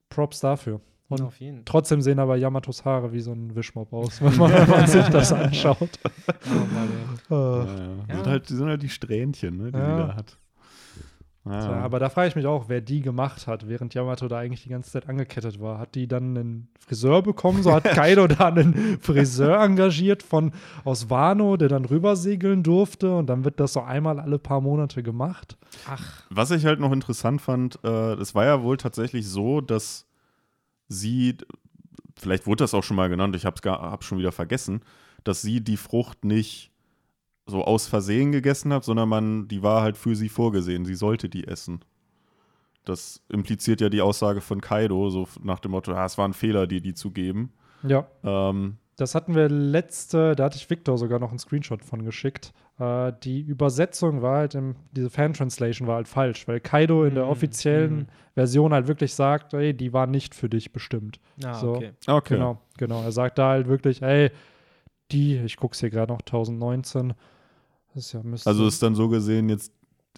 Props dafür. Und Auf jeden. trotzdem sehen aber Yamatos Haare wie so ein Wischmopp aus, [LAUGHS] wenn man, wenn man sich das anschaut. Oh. Äh, Ja, ja. Die, Ja. sind halt, die sind halt die Strähnchen, ne, die Ja. sie da hat. Ja. Tja, aber da frage ich mich auch, wer die gemacht hat, während Yamato da eigentlich die ganze Zeit angekettet war. Hat die dann einen Friseur bekommen? So hat [LAUGHS] Kaido da einen Friseur engagiert von aus Wano, der dann rübersegeln durfte und dann wird das so einmal alle paar Monate gemacht. Ach, Was ich halt noch interessant fand, äh, es war ja wohl tatsächlich so, dass sie, vielleicht wurde das auch schon mal genannt, ich hab's gar, hab schon wieder vergessen, dass sie die Frucht nicht so aus Versehen gegessen hat, sondern man, die war halt für sie vorgesehen, sie sollte die essen. Das impliziert ja die Aussage von Kaido, so nach dem Motto, ah, es war ein Fehler, dir die zu geben. Ja, Ähm, das hatten wir letzte, da hatte ich Victor sogar noch einen Screenshot von geschickt. Äh, die Übersetzung war halt, im, diese Fan-Translation war halt falsch, weil Kaido in der Mm, offiziellen mm. Version halt wirklich sagt, ey, die war nicht für dich bestimmt. ah, So. okay. okay. Genau, genau. Er sagt da halt wirklich, ey, die, ich guck's hier gerade noch, 1019. Das ist ja Also ist dann so gesehen jetzt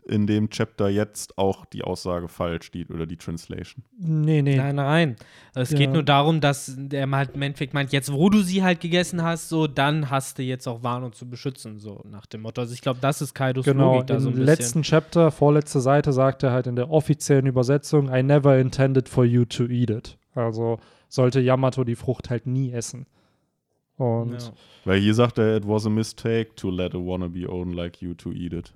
in dem Chapter jetzt auch die Aussage falsch, die, oder die Translation. Nee, nee. Nein, nein. Es Ja. geht nur darum, dass der halt im Endeffekt meint, jetzt wo du sie halt gegessen hast, so, dann hast du jetzt auch Warnung zu beschützen, so nach dem Motto. Also ich glaube, das ist Kaidos Genau, Logik da so ein im bisschen. letzten Chapter, vorletzte Seite, sagt er halt in der offiziellen Übersetzung, I never intended for you to eat it. Also sollte Yamato die Frucht halt nie essen. Und ja. Weil hier sagt er, it was a mistake to let a wannabe own like you to eat it.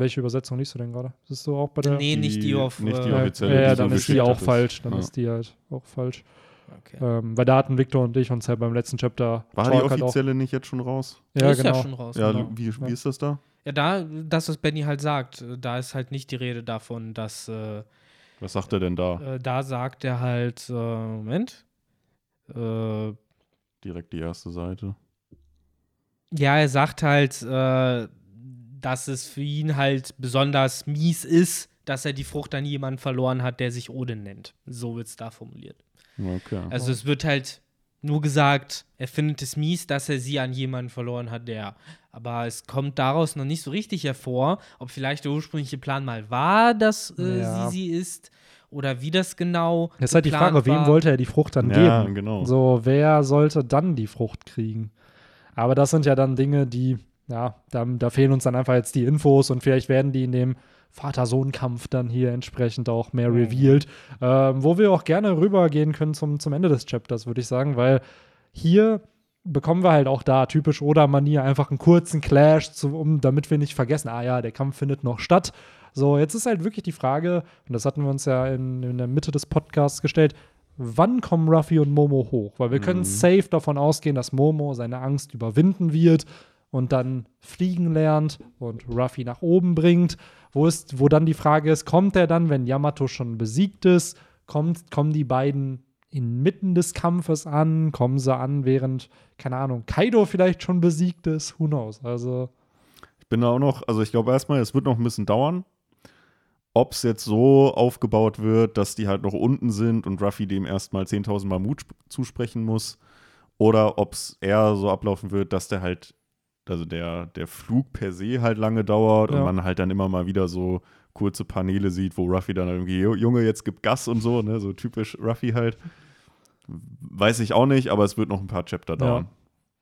Welche Übersetzung liest du denn gerade? Bist du auch bei der? Nee, nicht die auf. nicht die äh, ja, offizielle, ja, ja, die dann ist die auch ist- falsch. Dann ja. ist die halt auch falsch. Okay. Ähm, weil da hatten Victor und ich uns halt beim letzten Chapter War die Talk halt auch- offizielle nicht jetzt schon raus? Ja, ist genau. ja schon raus. Ja, genau. wie, wie Ja. ist das da? Ja, da, das, was Benny halt sagt, äh, da ist halt nicht die Rede davon, dass äh, Was sagt er denn da? äh, da sagt er halt, äh, Moment. Äh, Direkt die erste Seite. ja, er sagt halt, äh, dass es für ihn halt besonders mies ist, dass er die Frucht an jemanden verloren hat, der sich Odin nennt. So wird es da formuliert. Okay. Also es wird halt nur gesagt, er findet es mies, dass er sie an jemanden verloren hat, der. Aber es kommt daraus noch nicht so richtig hervor, ob vielleicht der ursprüngliche Plan mal war, dass äh, Ja. sie sie ist oder wie das genau. Jetzt ist halt die Frage, wem war. wollte er die Frucht dann ja, geben? genau. So, wer sollte dann die Frucht kriegen? Aber das sind ja dann Dinge, die, ja, da, da fehlen uns dann einfach jetzt die Infos und vielleicht werden die in dem Vater-Sohn-Kampf dann hier entsprechend auch mehr Mhm. revealed. Ähm, wo wir auch gerne rübergehen können zum, zum Ende des Chapters, würde ich sagen, weil hier bekommen wir halt auch da typisch Oda-Manier einfach einen kurzen Clash, zu, um, damit wir nicht vergessen, ah ja, der Kampf findet noch statt. So, jetzt ist halt wirklich die Frage, und das hatten wir uns ja in, in der Mitte des Podcasts gestellt, wann kommen Ruffy und Momo hoch? Weil wir können Mhm. safe davon ausgehen, dass Momo seine Angst überwinden wird und dann fliegen lernt und Ruffy nach oben bringt. Wo, ist, wo dann die Frage ist, kommt er dann, wenn Yamato schon besiegt ist? Kommt, kommen die beiden inmitten des Kampfes an? Kommen sie an, während, keine Ahnung, Kaido vielleicht schon besiegt ist? Who knows? Also, Ich bin da auch noch, also ich glaube erstmal, es wird noch ein bisschen dauern. Ob es jetzt so aufgebaut wird, dass die halt noch unten sind und Ruffy dem erstmal 10.000 Mal Mut sp- zusprechen muss, oder ob es eher so ablaufen wird, dass der halt, also der, der Flug per se halt lange dauert Ja. und man halt dann immer mal wieder so kurze Paneele sieht, wo Ruffy dann irgendwie, "Jo, Junge, jetzt gibt Gas und so, ne, so typisch Ruffy halt. Weiß ich auch nicht, aber es wird noch ein paar Chapter dauern.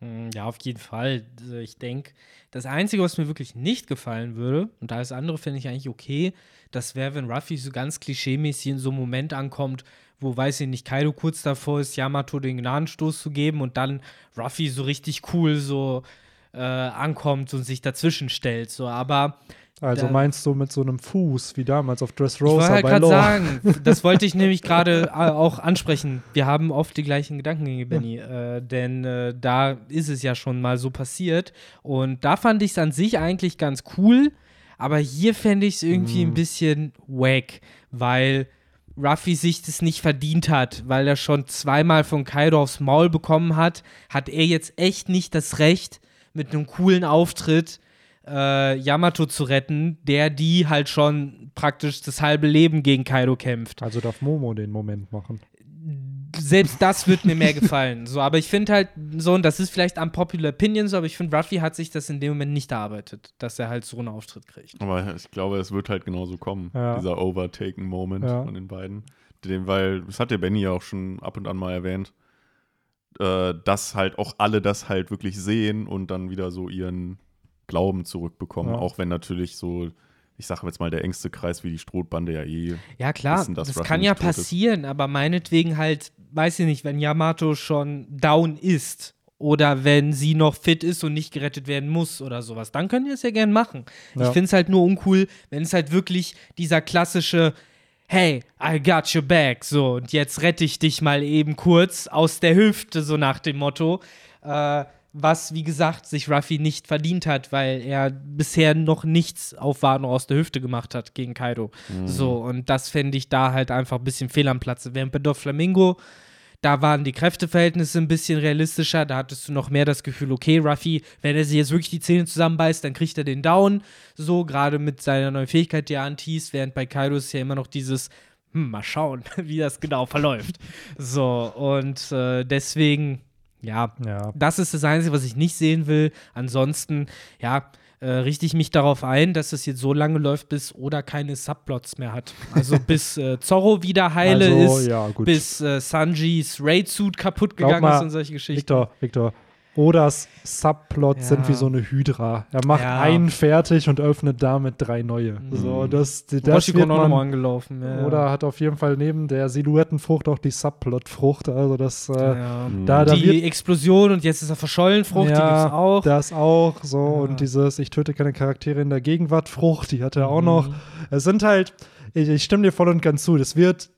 Mm, Ja, auf jeden Fall. Also Ich denke, das Einzige, was mir wirklich nicht gefallen würde, und alles andere finde ich eigentlich okay, das wäre, wenn Ruffy so ganz klischeemäßig in so einem Moment ankommt, wo, weiß ich nicht, Kaido kurz davor ist, Yamato den Gnadenstoß zu geben und dann Ruffy so richtig cool so äh, ankommt und sich dazwischen stellt. So, aber also meinst du mit so einem Fuß, wie damals auf ich Dressrosa wollte halt bei Law? sagen, [LAUGHS] das wollte ich nämlich gerade äh, auch ansprechen. Wir haben oft die gleichen Gedankengänge, Benny, äh, denn äh, da ist es ja schon mal so passiert und da fand ich es an sich eigentlich ganz cool, aber hier fände ich es irgendwie Mhm. ein bisschen wack, weil Ruffy sich das nicht verdient hat, weil er schon zweimal von Kaido aufs Maul bekommen hat, hat er jetzt echt nicht das Recht, mit einem coolen Auftritt äh, Yamato zu retten, der die halt schon praktisch das halbe Leben gegen Kaido kämpft. Also darf Momo den Moment machen. Selbst das wird mir mehr gefallen. So, aber ich finde halt so, und das ist vielleicht unpopular opinion so, aber ich finde, Ruffy hat sich das in dem Moment nicht erarbeitet, dass er halt so einen Auftritt kriegt. Aber ich glaube, es wird halt genauso kommen, Ja. dieser Overtaken-Moment Ja. von den beiden. Den, weil, das hat der Benny ja auch schon ab und an mal erwähnt, äh, dass halt auch alle das halt wirklich sehen und dann wieder so ihren Glauben zurückbekommen. Ja. Auch wenn natürlich so, ich sage jetzt mal, der engste Kreis wie die Strohbande ja eh. Ja, klar, wissen, das Ruffy kann ja tot ist. passieren, aber meinetwegen halt, weiß ich nicht, wenn Yamato schon down ist oder wenn sie noch fit ist und nicht gerettet werden muss oder sowas, dann können die es ja gern machen. Ich Ja. finde es halt nur uncool, wenn es halt wirklich dieser klassische Hey, I got your back, so, und jetzt rette ich dich mal eben kurz aus der Hüfte, so nach dem Motto. Äh, was, wie gesagt, sich Ruffy nicht verdient hat, weil er bisher noch nichts auf Wano aus der Hüfte gemacht hat gegen Kaido. So, und das fände ich da halt einfach ein bisschen fehl am Platze. Während bei Doflamingo, da waren die Kräfteverhältnisse ein bisschen realistischer, da hattest du noch mehr das Gefühl, okay, Ruffy, wenn er sich jetzt wirklich die Zähne zusammenbeißt, dann kriegt er den Down, so, gerade mit seiner neuen Fähigkeit, die er anteast, während bei Kaido ist ja immer noch dieses, hm, mal schauen, [LAUGHS] wie das genau verläuft. So, und äh, deswegen, ja, Ja. das ist das Einzige, was ich nicht sehen will. Ansonsten, ja, äh, richte ich mich darauf ein, dass es jetzt so lange läuft, bis Oda keine Subplots mehr hat. Also [LAUGHS] bis äh, Zorro wieder heile also, ist, ja, bis äh, Sanjis Raid-Suit kaputt Glaub gegangen mal, ist und solche Geschichten. Victor, Victor. Odas Subplots Ja. sind wie so eine Hydra. Er macht Ja. einen fertig und öffnet damit drei neue. Mhm. So, das, das Orochi wird kommt auch nochmal man, angelaufen. Ja. Oder hat auf jeden Fall neben der Silhouettenfrucht auch die Subplot-Frucht. Also das, äh, da, da die wird Explosion und jetzt ist er verschollen, Frucht, die gibt's auch. das auch so und dieses ich töte keine Charaktere in der Gegenwart Frucht, die hat er auch Mhm. noch. Es sind halt ich, ich stimme dir voll und ganz zu, das wird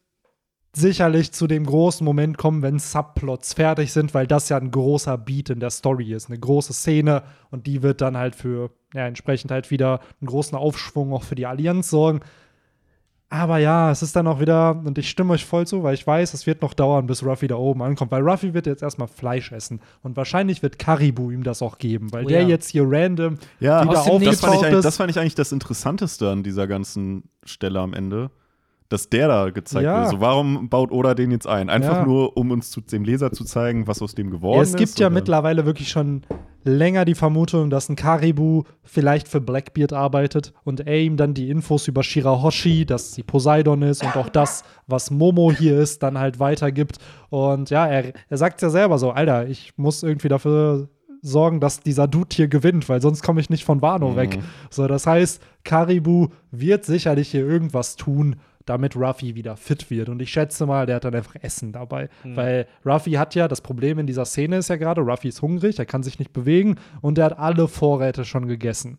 sicherlich zu dem großen Moment kommen, wenn Subplots fertig sind, weil das ja ein großer Beat in der Story ist, eine große Szene und die wird dann halt für ja entsprechend halt wieder einen großen Aufschwung auch für die Allianz sorgen. Aber ja, es ist dann auch wieder, und ich stimme euch voll zu, weil ich weiß, es wird noch dauern, bis Ruffy da oben ankommt, weil Ruffy wird jetzt erstmal Fleisch essen. Und wahrscheinlich wird Karibu ihm das auch geben, weil Oh der ja. jetzt hier random Ja, wieder das aufgetaucht eigentlich, ist. das fand ich eigentlich das Interessanteste an dieser ganzen Stelle am Ende. Dass der da gezeigt Ja. wird. So, warum baut Oda den jetzt ein? Einfach Ja. nur, um uns zu, dem Leser zu zeigen, was aus dem geworden Ja, ist. es gibt ja oder? mittlerweile wirklich schon länger die Vermutung, dass ein Karibu vielleicht für Blackbeard arbeitet und er ihm dann die Infos über Shirahoshi, dass sie Poseidon ist und auch das, was Momo hier ist, dann halt weitergibt. Und ja, er, er sagt ja selber so, Alter, ich muss irgendwie dafür sorgen, dass dieser Dude hier gewinnt, weil sonst komme ich nicht von Wano Mhm. weg. So, das heißt, Karibu wird sicherlich hier irgendwas tun, damit Ruffy wieder fit wird. Und ich schätze mal, der hat dann einfach Essen dabei. Weil Ruffy hat ja, das Problem in dieser Szene ist ja gerade, Ruffy ist hungrig, er kann sich nicht bewegen und er hat alle Vorräte schon gegessen.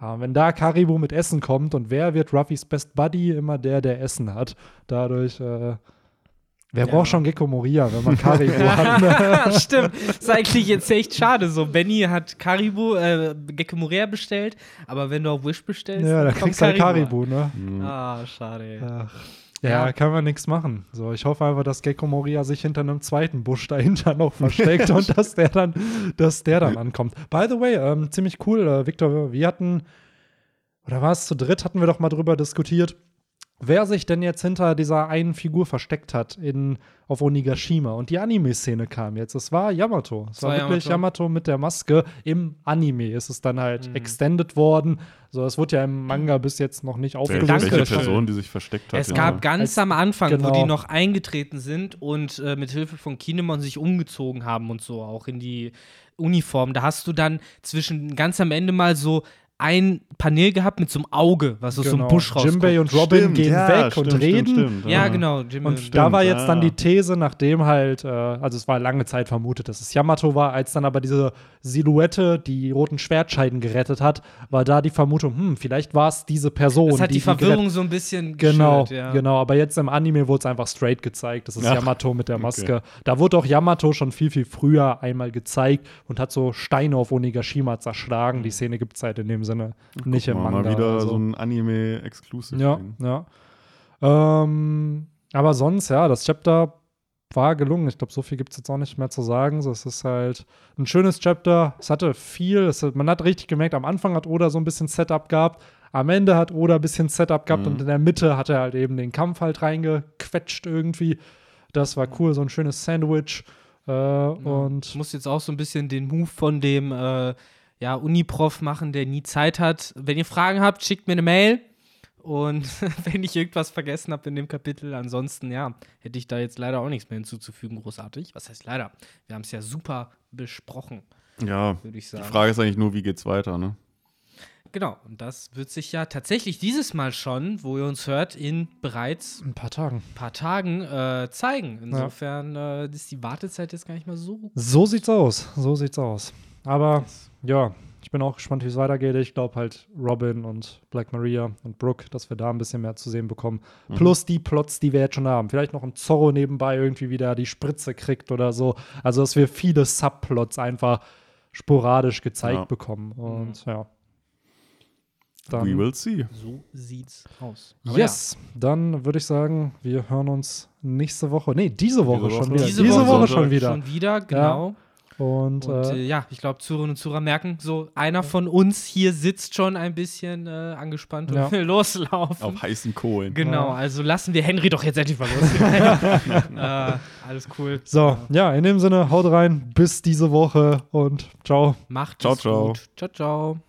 Ja, wenn da Karibu mit Essen kommt und wer wird Ruffys Best Buddy? Immer der, der Essen hat. Dadurch, äh, wer Ja. braucht schon Gecko Moria, wenn man Karibu [LAUGHS] hat? Ne? [LAUGHS] Stimmt. Ist eigentlich jetzt echt schade. So, Benny hat Karibu, äh, Gecko Morea bestellt, aber wenn du auf Wish bestellst, Ja, da kommt kriegst du halt Karibu. Ne? Mhm. Ah, schade. Ach. Ja, Ja. kann man nichts machen. So, ich hoffe einfach, dass Gecko Moria sich hinter einem zweiten Busch dahinter noch versteckt [LAUGHS] und dass der dann, dass der dann ankommt. By the way, ähm, ziemlich cool, äh, Victor, wir hatten, oder war es zu dritt, hatten wir doch mal drüber diskutiert, wer sich denn jetzt hinter dieser einen Figur versteckt hat in, auf Onigashima. Und die Anime-Szene kam jetzt. Es war Yamato. Es war, war wirklich Yamato. Yamato. mit der Maske. Im Anime ist es dann halt Mhm. extended worden. So, es wurde ja im Manga bis jetzt noch nicht aufgelöst. Danke. Welche schön. Person, die sich versteckt hat. Es ja. gab ganz Als- am Anfang, wo genau. die noch eingetreten sind und äh, mit Hilfe von Kinemon sich umgezogen haben und so, auch in die Uniform. Da hast du dann zwischen ganz am Ende mal so ein Panel gehabt mit so einem Auge, was aus so einem Busch rauskommt. Jimbei Genau. und Robin Stimmt, gehen ja, weg stimmt, und reden. Stimmt, stimmt, ja, genau. Jimmy Und Stimmt, da war jetzt dann die These, nachdem halt, äh, also es war lange Zeit vermutet, dass es Yamato war, als dann aber diese Silhouette die roten Schwertscheiden gerettet hat, war da die Vermutung, hm, vielleicht war es diese Person, das hat die, gerettet- Verwirrung so ein bisschen Genau, geschürt, ja. genau. Aber jetzt im Anime wurde es einfach straight gezeigt. Das ist Ach, Yamato mit der Maske. Da wurde auch Yamato schon viel, viel früher einmal gezeigt und hat so Steine auf Onigashima zerschlagen. Die Szene gibt es halt in dem Sinne nicht im Mal, Manga. mal wieder also. so ein Anime-Exclusive. Ja, ja. Ähm, aber sonst, ja, das Chapter war gelungen. Ich glaube, so viel gibt es jetzt auch nicht mehr zu sagen. So, es ist halt ein schönes Chapter. Es hatte viel. Es hat, man hat richtig gemerkt, am Anfang hat Oda so ein bisschen Setup gehabt. Am Ende hat Oda ein bisschen Setup gehabt Mhm. und in der Mitte hat er halt eben den Kampf halt reingequetscht irgendwie. Das war cool, so ein schönes Sandwich. Äh, Ich und muss jetzt auch so ein bisschen den Move von dem äh, ja, Uniprof machen, der nie Zeit hat. Wenn ihr Fragen habt, schickt mir eine Mail Und [LAUGHS] wenn ich irgendwas vergessen habe in dem Kapitel, ansonsten, ja, hätte ich da jetzt leider auch nichts mehr hinzuzufügen, großartig. Was heißt leider? Wir haben es ja super besprochen, Ja, würde ich die sagen. Frage ist eigentlich nur, wie geht's weiter, ne? Genau, und das wird sich ja tatsächlich dieses Mal schon, wo ihr uns hört, in bereits ein paar Tagen. ein paar Tagen äh, zeigen. Insofern äh, ist die Wartezeit jetzt gar nicht mal so. So sieht's aus. So sieht's aus. Aber ja, ich bin auch gespannt, wie es weitergeht. Ich glaube halt Robin und Black Maria und Brooke, dass wir da ein bisschen mehr zu sehen bekommen. Plus die Plots, die wir jetzt schon haben. Vielleicht noch ein Zorro nebenbei irgendwie wieder die Spritze kriegt oder so. Also, dass wir viele Subplots einfach sporadisch gezeigt Ja. bekommen. Und ja. We Dann, will see. So sieht's aus. Aber yes, dann würde ich sagen, wir hören uns nächste Woche. Nee, diese Woche Woche. schon Ja. wieder. Diese, Diese, Woche, Woche, schon wieder. Schon wieder, genau. Und, Und äh, äh, ja, ich glaube, Zuhörerinnen und Zuhörer merken, so einer von uns hier sitzt schon ein bisschen äh, angespannt und Ja. will [LAUGHS] loslaufen. Auf heißen Kohlen. Genau, Ja. also lassen wir Henry doch jetzt endlich mal los. [LAUGHS] äh, alles cool. so, ja, in dem Sinne, haut rein. Bis diese Woche und ciao. Macht Ciao, es ciao. gut. Ciao, ciao.